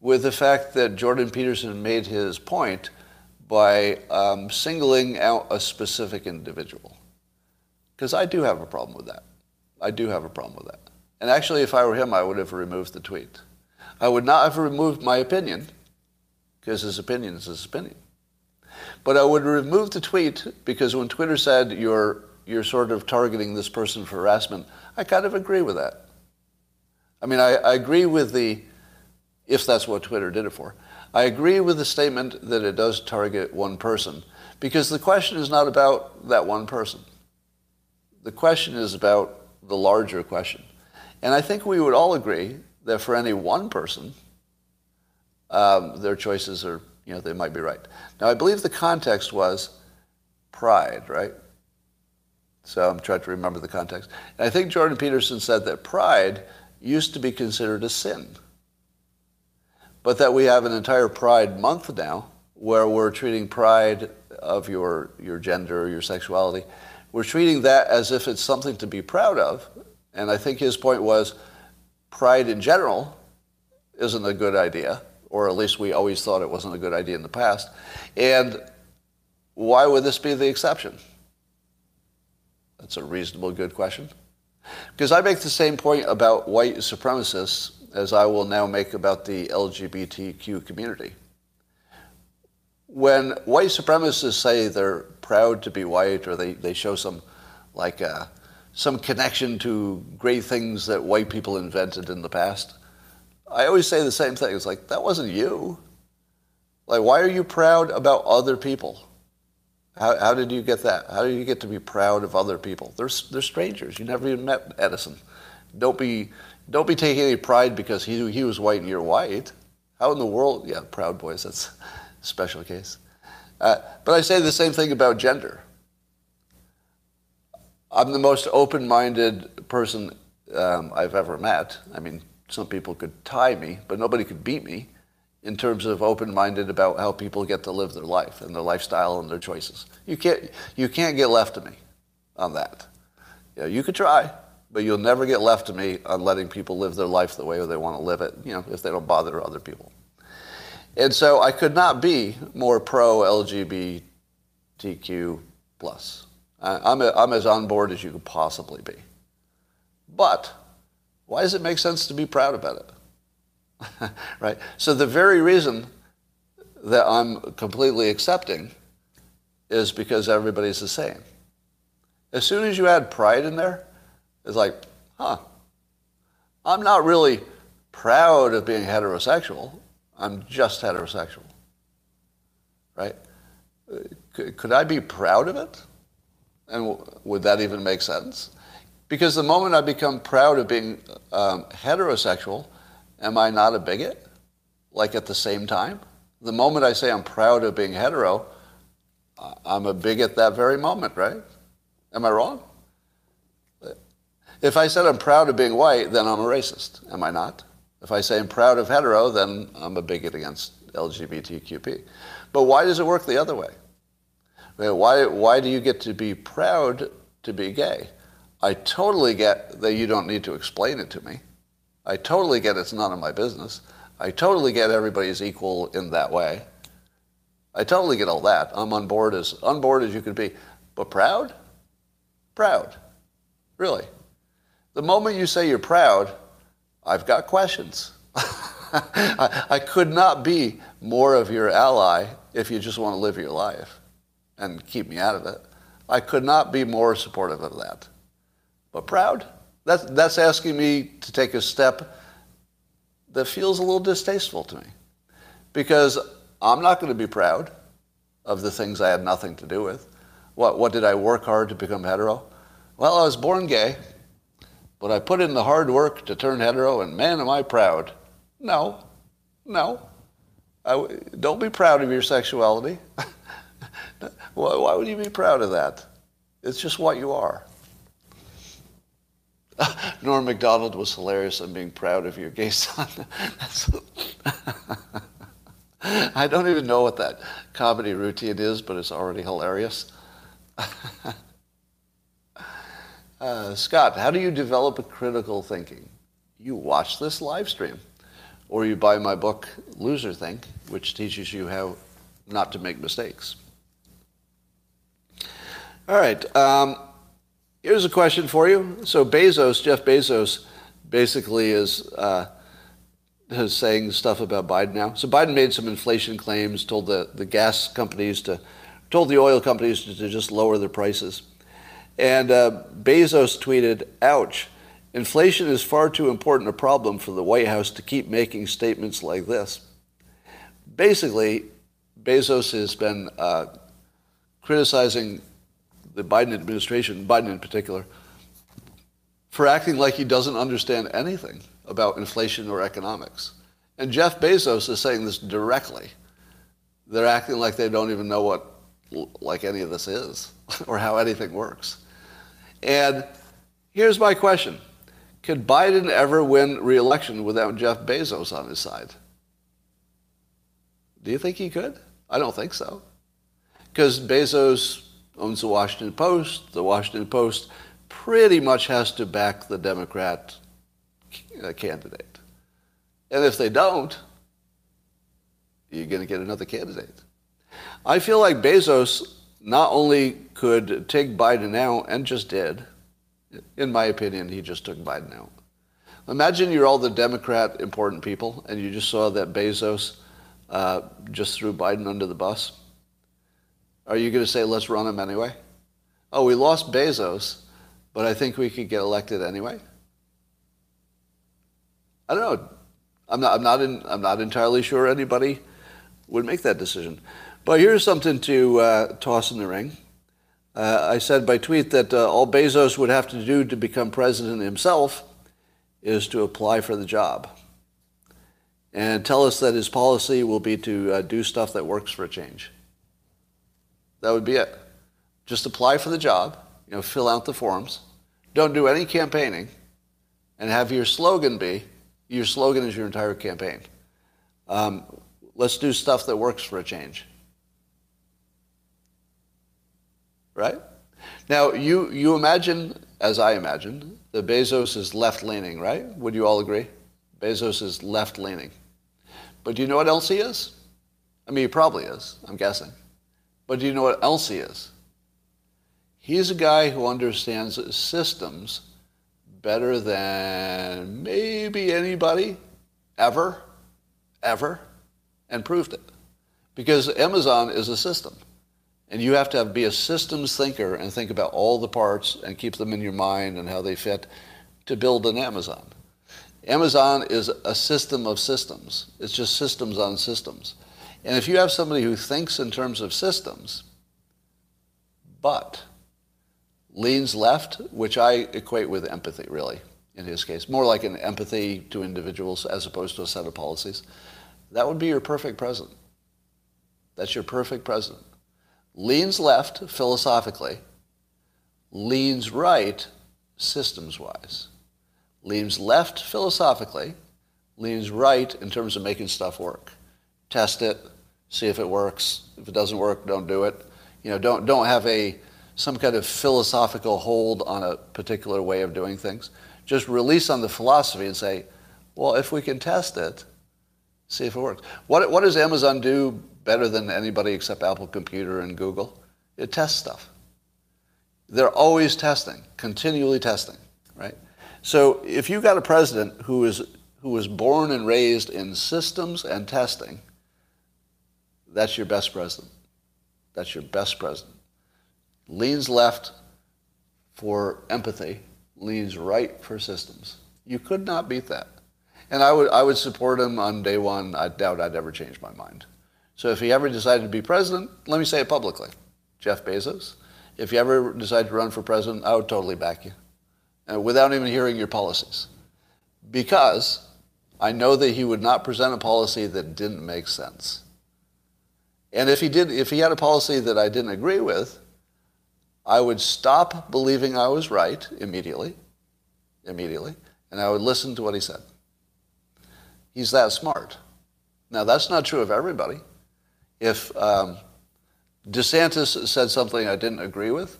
with the fact that Jordan Peterson made his point by um, singling out a specific individual? Because I do have a problem with that. I do have a problem with that. And actually, if I were him, I would have removed the tweet. I would not have removed my opinion, because his opinion is his opinion. But I would remove the tweet because when Twitter said you're, you're sort of targeting this person for harassment, I kind of agree with that. I mean, I, I agree with the, if that's what Twitter did it for, I agree with the statement that it does target one person because the question is not about that one person. The question is about the larger question. And I think we would all agree that for any one person, um, their choices are, you know, they might be right. Now, I believe the context was pride, right? So I'm trying to remember the context. And I think Jordan Peterson said that pride used to be considered a sin. But that we have an entire Pride month now where we're treating pride of your, your gender, your sexuality, we're treating that as if it's something to be proud of. And I think his point was pride in general isn't a good idea, or at least we always thought it wasn't a good idea in the past. And why would this be the exception? That's a reasonable, good question. Because I make the same point about white supremacists as I will now make about the LGBTQ community. When white supremacists say they're proud to be white or they, they show some like uh, some connection to great things that white people invented in the past, I always say the same thing. It's like, that wasn't you. Like, why are you proud about other people? How, how did you get that? How did you get to be proud of other people? They're, they're strangers. You never even met Edison. Don't be, don't be taking any pride because he, he was white and you're white. How in the world? Yeah, Proud Boys, that's a special case. Uh, but I say the same thing about gender. I'm the most open-minded person um, I've ever met. I mean, some people could tie me, but nobody could beat me in terms of open-minded about how people get to live their life and their lifestyle and their choices. You can't, you can't get left to me on that. You, know, you could try, but you'll never get left to me on letting people live their life the way they want to live it, you know, if they don't bother other people. And so I could not be more pro-LGBTQ plus. I'm, I'm as on board as you could possibly be. But why does it make sense to be proud about it? right? So the very reason that I'm completely accepting is because everybody's the same. As soon as you add pride in there, it's like, huh, I'm not really proud of being heterosexual. I'm just heterosexual. Right? Could I be proud of it? And would that even make sense? Because the moment I become proud of being um, heterosexual, am I not a bigot? Like at the same time? The moment I say I'm proud of being hetero, I'm a bigot that very moment, right? Am I wrong? If I said I'm proud of being white, then I'm a racist, am I not? If I say I'm proud of hetero, then I'm a bigot against LGBTQP. But why does it work the other way? Why, why do you get to be proud to be gay? I totally get that you don't need to explain it to me. I totally get it's none of my business. I totally get everybody's equal in that way. I totally get all that. I'm on board as on board as you could be. But proud? Proud. Really. The moment you say you're proud, I've got questions. I, I could not be more of your ally if you just want to live your life and keep me out of it. I could not be more supportive of that. But proud? That's, that's asking me to take a step that feels a little distasteful to me. Because I'm not going to be proud of the things I had nothing to do with. What, what did I work hard to become hetero? Well, I was born gay, but I put in the hard work to turn hetero, and man, am I proud. No, no. I, don't be proud of your sexuality. why, why would you be proud of that? It's just what you are. Norm Macdonald was hilarious on being proud of your gay son. I don't even know what that comedy routine is, but it's already hilarious. Uh, Scott, how do you develop a critical thinking? You watch this live stream, or you buy my book, Loser Think, which teaches you how not to make mistakes. All right. Um, Here's a question for you. So Bezos, Jeff Bezos, basically is uh, is saying stuff about Biden now. So Biden made some inflation claims, told the, the gas companies to, told the oil companies to, to just lower their prices. And uh, Bezos tweeted, ouch, inflation is far too important a problem for the White House to keep making statements like this. Basically, Bezos has been uh, criticizing the Biden administration, Biden in particular, for acting like he doesn't understand anything about inflation or economics. And Jeff Bezos is saying this directly. They're acting like they don't even know what like any of this is or how anything works. And here's my question. Could Biden ever win re-election without Jeff Bezos on his side? Do you think he could? I don't think so. Because Bezos owns the Washington Post. The Washington Post pretty much has to back the Democrat uh, candidate. And if they don't, you're going to get another candidate. I feel like Bezos not only could take Biden out, and just did, in my opinion, he just took Biden out. Imagine you're all the Democrat important people, and you just saw that Bezos uh, just threw Biden under the bus. Are you going to say, let's run him anyway? Oh, we lost Bezos, but I think we could get elected anyway? I don't know. I'm not, I'm not, in, I'm not entirely sure anybody would make that decision. But here's something to uh, toss in the ring. Uh, I said by tweet that uh, all Bezos would have to do to become president himself is to apply for the job and tell us that his policy will be to uh, do stuff that works for a change. That would be it. Just apply for the job, you know, fill out the forms, don't do any campaigning, and have your slogan be your slogan is your entire campaign. Um, let's do stuff that works for a change. Right? Now, you, you imagine, as I imagine, that Bezos is left leaning, right? Would you all agree? Bezos is left leaning. But do you know what else he is? I mean, he probably is, I'm guessing. But do you know what else he is? He's a guy who understands systems better than maybe anybody ever, ever, and proved it. Because Amazon is a system. And you have to have, be a systems thinker and think about all the parts and keep them in your mind and how they fit to build an Amazon. Amazon is a system of systems. It's just systems on systems. And if you have somebody who thinks in terms of systems, but leans left, which I equate with empathy, really, in his case, more like an empathy to individuals as opposed to a set of policies, that would be your perfect president. That's your perfect president. Leans left philosophically, leans right systems wise leans left philosophically, leans right in terms of making stuff work. Test it, see if it works. If it doesn't work, don't do it. You know, don't don't have a some kind of philosophical hold on a particular way of doing things. Just release on the philosophy and say, well, if we can test it, see if it works. What what does Amazon do better than anybody except Apple Computer and Google? It tests stuff. They're always testing, continually testing, right? So if you got a president who is who was born and raised in systems and testing, that's your best president. That's your best president. Leans left for empathy, leans right for systems. You could not beat that. And I would, I would support him on day one. I doubt I'd ever change my mind. So if he ever decided to be president, let me say it publicly. Jeff Bezos, if you ever decide to run for president, I would totally back you uh, without even hearing your policies. Because I know that he would not present a policy that didn't make sense. And if he did, if he had a policy that I didn't agree with, I would stop believing I was right immediately, immediately, and I would listen to what he said. He's that smart. Now that's not true of everybody. If um, DeSantis said something I didn't agree with,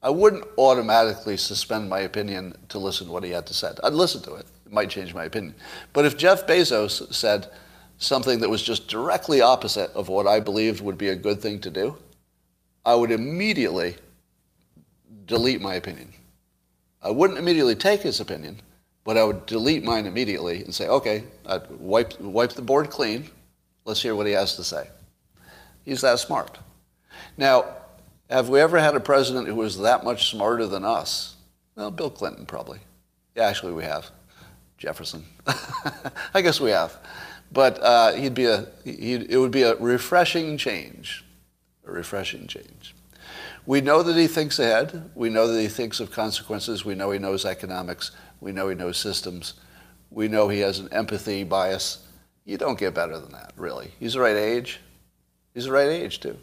I wouldn't automatically suspend my opinion to listen to what he had to say. I'd listen to it. It might change my opinion. But if Jeff Bezos said something that was just directly opposite of what I believed would be a good thing to do, I would immediately delete my opinion. I wouldn't immediately take his opinion, But I would delete mine immediately and say, okay, I'd wipe, wipe the board clean. Let's hear what he has to say. He's that smart. Now, have we ever had a president who was that much smarter than us? Well, Bill Clinton probably. Yeah, actually we have. Jefferson. I guess we have. But uh, he'd be a, he'd, it would be a refreshing change. A refreshing change. We know that he thinks ahead. We know that he thinks of consequences. We know he knows economics. We know he knows systems. We know he has an empathy bias. You don't get better than that, really. He's the right age. He's the right age, too.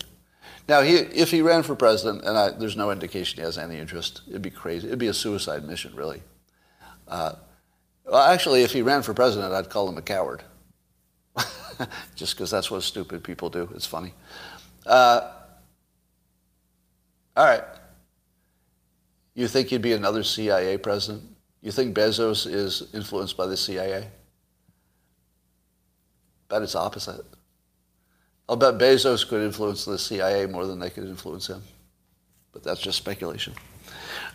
Now, he, if he ran for president, and I, there's no indication he has any interest, it'd be crazy. It'd be a suicide mission, really. Uh, well, actually, if he ran for president, I'd call him a coward. Just because that's what stupid people do. It's funny. Uh, all right. You think he'd be another CIA president? You think Bezos is influenced by the CIA? Bet it's opposite. I'll bet Bezos could influence the CIA more than they could influence him. But that's just speculation.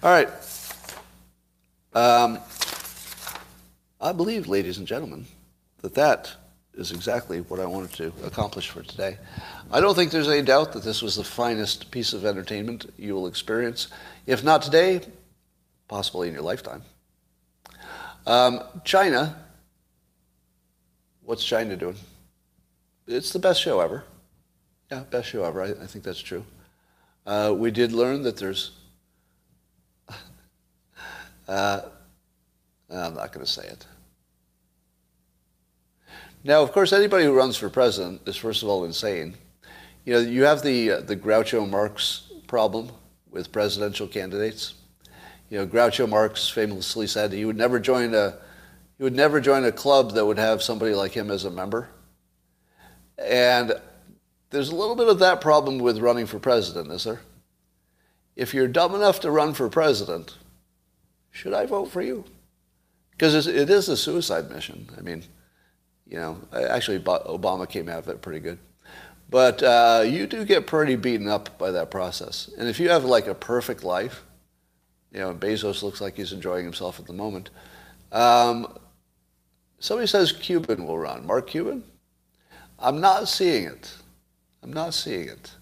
All right. Um, I believe, ladies and gentlemen, that that is exactly what I wanted to accomplish for today. I don't think there's any doubt that this was the finest piece of entertainment you will experience. If not today, possibly in your lifetime. Um, China, what's China doing? It's the best show ever. Yeah, best show ever. I, I think that's true. Uh, we did learn that there's. uh, I'm not going to say it. Now, of course, anybody who runs for president is first of all insane. You know, you have the uh, the Groucho Marx problem with presidential candidates. You know, Groucho Marx famously said he would never join a he would never join a club that would have somebody like him as a member. And there's a little bit of that problem with running for president, is there? If you're dumb enough to run for president, should I vote for you? Because it is a suicide mission. I mean, you know, actually Obama came out of it pretty good. But uh, you do get pretty beaten up by that process. And if you have like a perfect life, you know, Bezos looks like he's enjoying himself at the moment. Um, somebody says Cuban will run. Mark Cuban? I'm not seeing it. I'm not seeing it.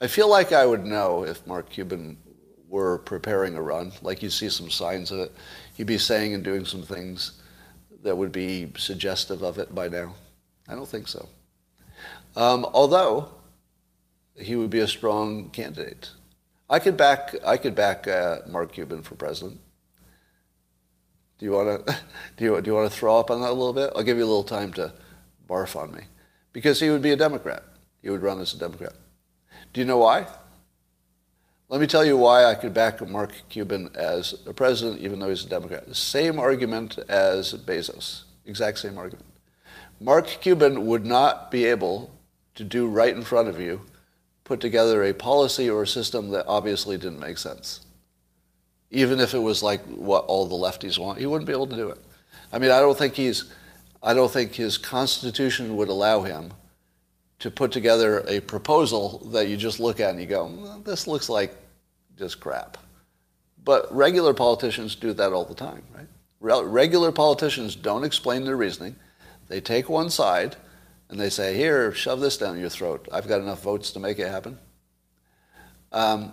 I feel like I would know if Mark Cuban were preparing a run. Like you see some signs of it. He'd be saying and doing some things that would be suggestive of it by now. I don't think so. Um, although he would be a strong candidate. I could back I could back uh, Mark Cuban for president. Do you want to do you, do you want to throw up on that a little bit? I'll give you a little time to barf on me because he would be a Democrat. He would run as a Democrat. Do you know why? Let me tell you why I could back Mark Cuban as a president, even though he's a Democrat. The same argument as Bezos. Exact same argument. Mark Cuban would not be able to do right in front of you, put together a policy or a system that obviously didn't make sense. Even if it was like what all the lefties want, he wouldn't be able to do it. I mean, I don't think he's, I don't think his constitution would allow him to put together a proposal that you just look at and you go, this looks like just crap. But regular politicians do that all the time, right? Regular politicians don't explain their reasoning. They take one side and they say, here, shove this down your throat. I've got enough votes to make it happen. Um,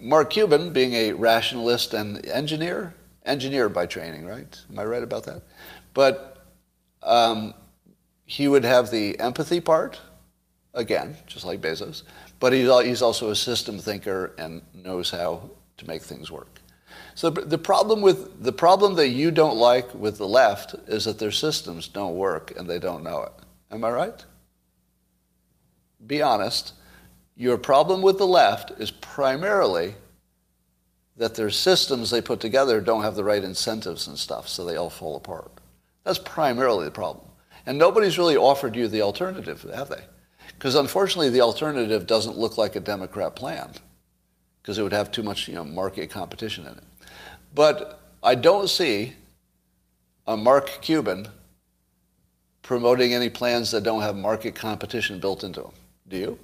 Mark Cuban, being a rationalist and engineer, engineer by training, right? Am I right about that? But um, he would have the empathy part, again, just like Bezos, but he's also a system thinker and knows how to make things work. So the problem with the problem that you don't like with the left is that their systems don't work and they don't know it. Am I right? Be honest. Your problem with the left is primarily that their systems they put together don't have the right incentives and stuff, so they all fall apart. That's primarily the problem. And nobody's really offered you the alternative, have they? Because unfortunately, the alternative doesn't look like a Democrat plan, because it would have too much you know, market competition in it. But I don't see a Mark Cuban promoting any plans that don't have market competition built into them. Do you?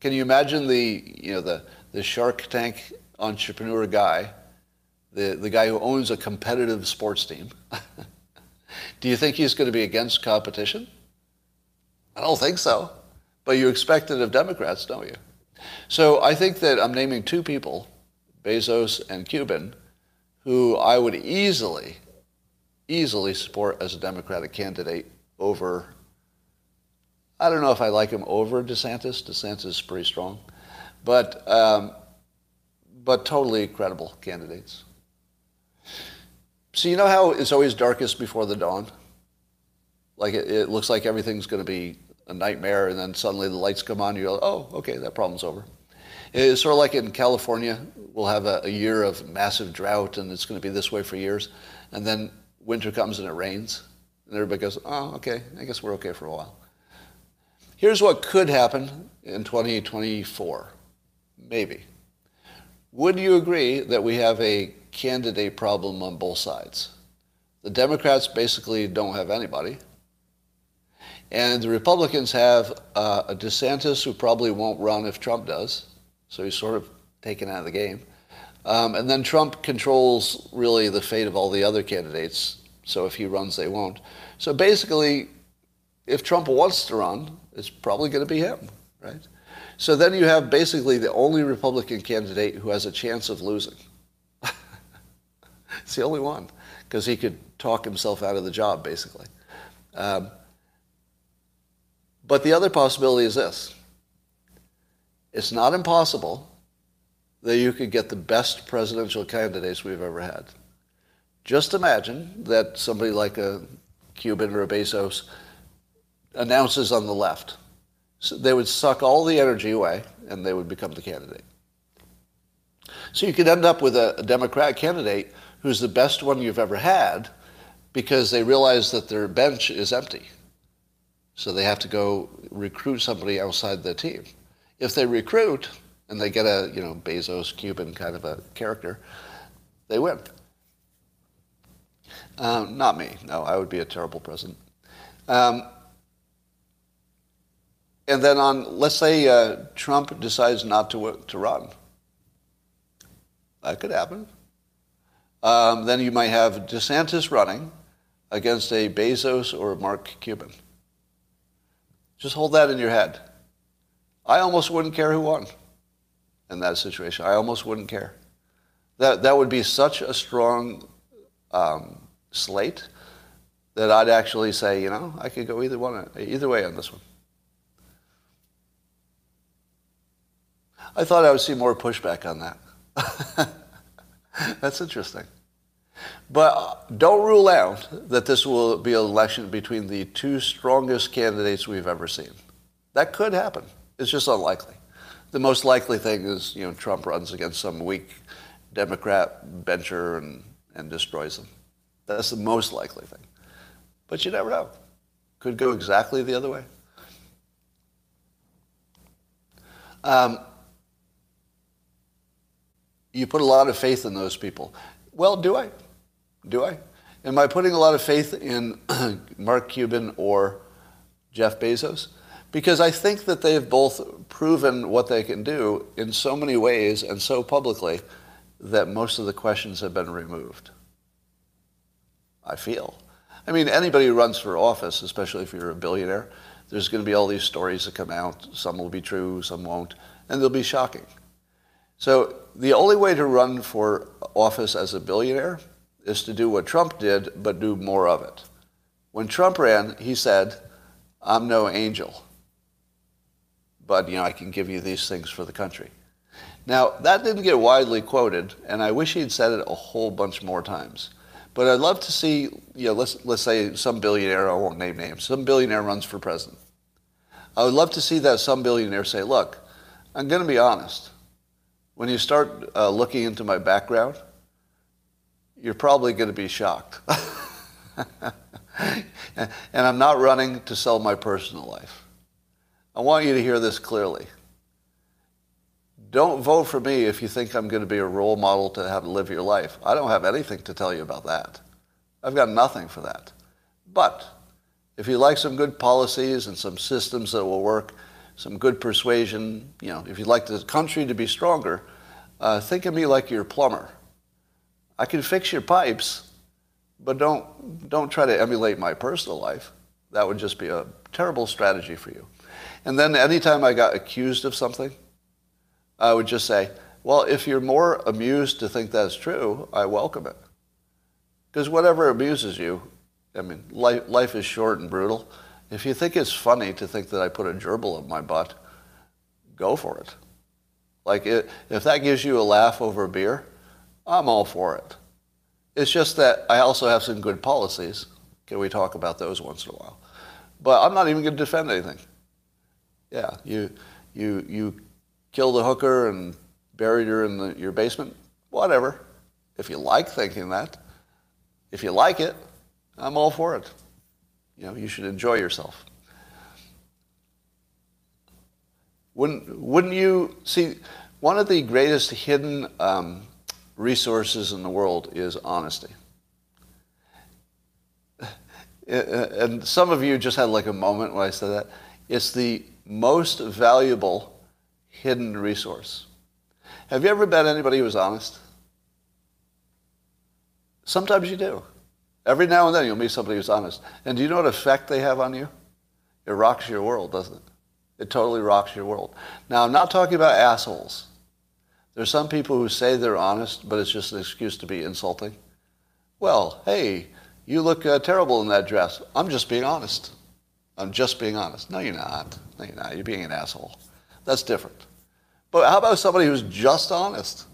Can you imagine the, you know, the, the Shark Tank entrepreneur guy the, the guy who owns a competitive sports team, do you think he's going to be against competition? I don't think so. But you expect it of Democrats, don't you? So I think that I'm naming two people, Bezos and Cuban, who I would easily, easily support as a Democratic candidate over, I don't know if I like him over DeSantis. DeSantis is pretty strong. But, um, but totally credible candidates. So you know how it's always darkest before the dawn? Like it, it looks like everything's going to be a nightmare, and then suddenly the lights come on. You go, oh, okay, that problem's over. It's sort of like in California, we'll have a, a year of massive drought, and it's going to be this way for years, and then winter comes and it rains, and everybody goes, oh, okay, I guess we're okay for a while. Here's what could happen in 2024, maybe. Would you agree that we have a candidate problem on both sides? The Democrats basically don't have anybody. And the Republicans have uh, a DeSantis who probably won't run if Trump does. So he's sort of taken out of the game. Um, and then Trump controls really the fate of all the other candidates. So if he runs, they won't. So basically, if Trump wants to run, it's probably going to be him, right? So then you have basically the only Republican candidate who has a chance of losing. it's the only one, because he could talk himself out of the job, basically. Um, but the other possibility is this it's not impossible that you could get the best presidential candidates we've ever had. Just imagine that somebody like a Cuban or a Bezos announces on the left. So they would suck all the energy away and they would become the candidate. So you could end up with a, a Democrat candidate who's the best one you've ever had because they realize that their bench is empty. So they have to go recruit somebody outside the team. If they recruit and they get a, you know, Bezos, Cuban kind of a character, they win. Um, not me. No, I would be a terrible president. Um, and then on, let's say uh, Trump decides not to, to run. That could happen. Um, then you might have DeSantis running against a Bezos or Mark Cuban. Just hold that in your head. I almost wouldn't care who won in that situation. I almost wouldn't care. That, that would be such a strong um, slate that I'd actually say, you know, I could go either one, either way on this one. I thought I would see more pushback on that. That's interesting. But don't rule out that this will be an election between the two strongest candidates we've ever seen. That could happen. It's just unlikely. The most likely thing is, you know, Trump runs against some weak Democrat bencher and, and destroys them. That's the most likely thing. But you never know. Could go exactly the other way. Um, you put a lot of faith in those people. Well, do I? Do I? Am I putting a lot of faith in Mark Cuban or Jeff Bezos? Because I think that they've both proven what they can do in so many ways and so publicly that most of the questions have been removed. I feel. I mean, anybody who runs for office, especially if you're a billionaire, there's going to be all these stories that come out. Some will be true, some won't, and they'll be shocking. So the only way to run for office as a billionaire is to do what Trump did, but do more of it. When Trump ran, he said, I'm no angel, but you know, I can give you these things for the country. Now, that didn't get widely quoted, and I wish he'd said it a whole bunch more times. But I'd love to see, you know, let's, let's say some billionaire, I won't name names, some billionaire runs for president. I would love to see that some billionaire say, look, I'm going to be honest. When you start uh, looking into my background, you're probably going to be shocked. and I'm not running to sell my personal life. I want you to hear this clearly. Don't vote for me if you think I'm going to be a role model to to live your life. I don't have anything to tell you about that. I've got nothing for that. But if you like some good policies and some systems that will work, some good persuasion, you know, if you'd like the country to be stronger, uh, think of me like your plumber. I can fix your pipes, but don't, don't try to emulate my personal life. That would just be a terrible strategy for you. And then anytime I got accused of something, I would just say, well, if you're more amused to think that's true, I welcome it. Because whatever amuses you, I mean, life, life is short and brutal. If you think it's funny to think that I put a gerbil up my butt, go for it. Like, it, if that gives you a laugh over a beer, I'm all for it. It's just that I also have some good policies. Can we talk about those once in a while? But I'm not even going to defend anything. Yeah, you, you, you killed a hooker and buried her in the, your basement, whatever. If you like thinking that, if you like it, I'm all for it. You know, you should enjoy yourself. Wouldn't, wouldn't you see? One of the greatest hidden um, resources in the world is honesty. And some of you just had like a moment when I said that. It's the most valuable hidden resource. Have you ever met anybody who was honest? Sometimes you do. Every now and then you'll meet somebody who's honest. And do you know what effect they have on you? It rocks your world, doesn't it? It totally rocks your world. Now, I'm not talking about assholes. There's some people who say they're honest, but it's just an excuse to be insulting. Well, hey, you look uh, terrible in that dress. I'm just being honest. I'm just being honest. No, you're not. No, you're not. You're being an asshole. That's different. But how about somebody who's just honest?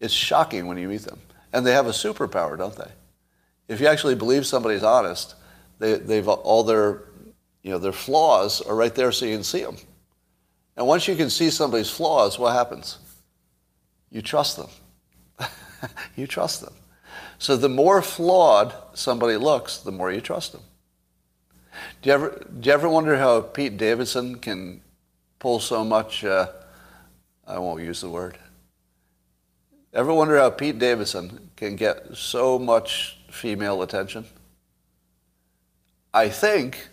It's shocking when you meet them. And they have a superpower, don't they? If you actually believe somebody's honest, they, they've all their, you know, their flaws are right there so you can see them. And once you can see somebody's flaws, what happens? You trust them. you trust them. So the more flawed somebody looks, the more you trust them. Do you ever, do you ever wonder how Pete Davidson can pull so much, uh, I won't use the word. Ever wonder how Pete Davidson can get so much female attention? I think,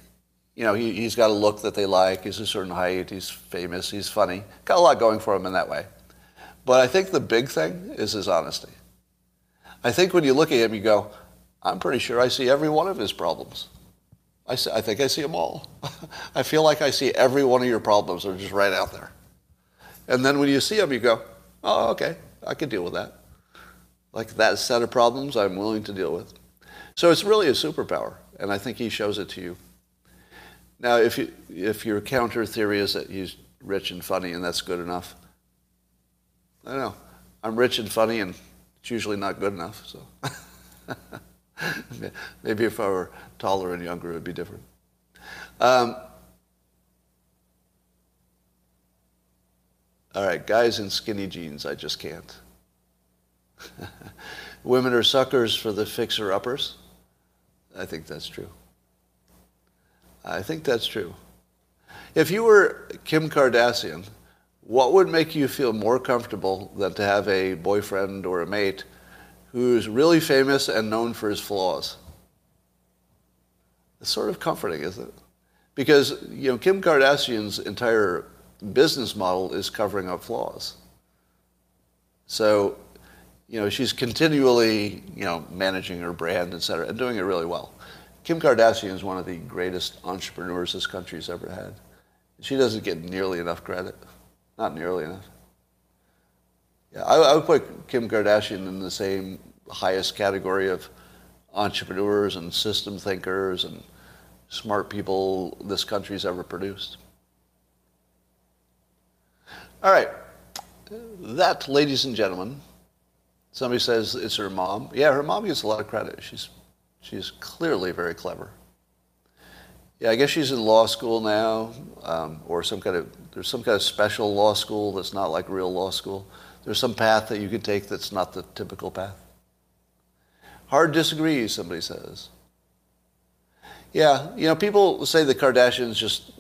you know, he, he's got a look that they like. He's a certain height. He's famous. He's funny. Got a lot going for him in that way. But I think the big thing is his honesty. I think when you look at him, you go, I'm pretty sure I see every one of his problems. I, see, I think I see them all. I feel like I see every one of your problems are just right out there. And then when you see them, you go, oh, okay, I can deal with that. Like that set of problems I'm willing to deal with. So it's really a superpower, and I think he shows it to you. Now, if, you, if your counter theory is that he's rich and funny and that's good enough, I don't know. I'm rich and funny and it's usually not good enough, so. Maybe if I were taller and younger, it would be different. Um, all right, guys in skinny jeans, I just can't. Women are suckers for the fixer-uppers. I think that's true. I think that's true. If you were Kim Kardashian, what would make you feel more comfortable than to have a boyfriend or a mate who's really famous and known for his flaws. It's sort of comforting, isn't it? Because you know Kim Kardashian's entire business model is covering up flaws. So, you know, she's continually, you know, managing her brand, et cetera, and doing it really well. Kim Kardashian is one of the greatest entrepreneurs this country's ever had. She doesn't get nearly enough credit. Not nearly enough. Yeah, I, I would put Kim Kardashian in the same highest category of entrepreneurs and system thinkers and smart people this country's ever produced. All right. That, ladies and gentlemen, somebody says it's her mom. Yeah, her mom gets a lot of credit. She's, she's clearly very clever. Yeah, I guess she's in law school now, um, or some kind of, there's some kind of special law school that's not like real law school. There's some path that you could take that's not the typical path. Hard disagree, somebody says. Yeah, you know, people say the Kardashians just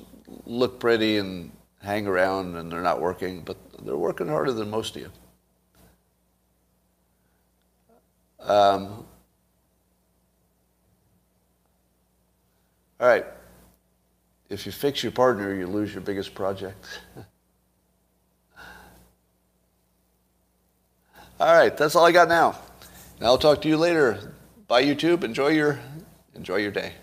look pretty and hang around and they're not working, but they're working harder than most of you. Um, all right. If you fix your partner, you lose your biggest project. All right, that's all I got now. And I'll talk to you later. Bye, YouTube. Enjoy your enjoy your day.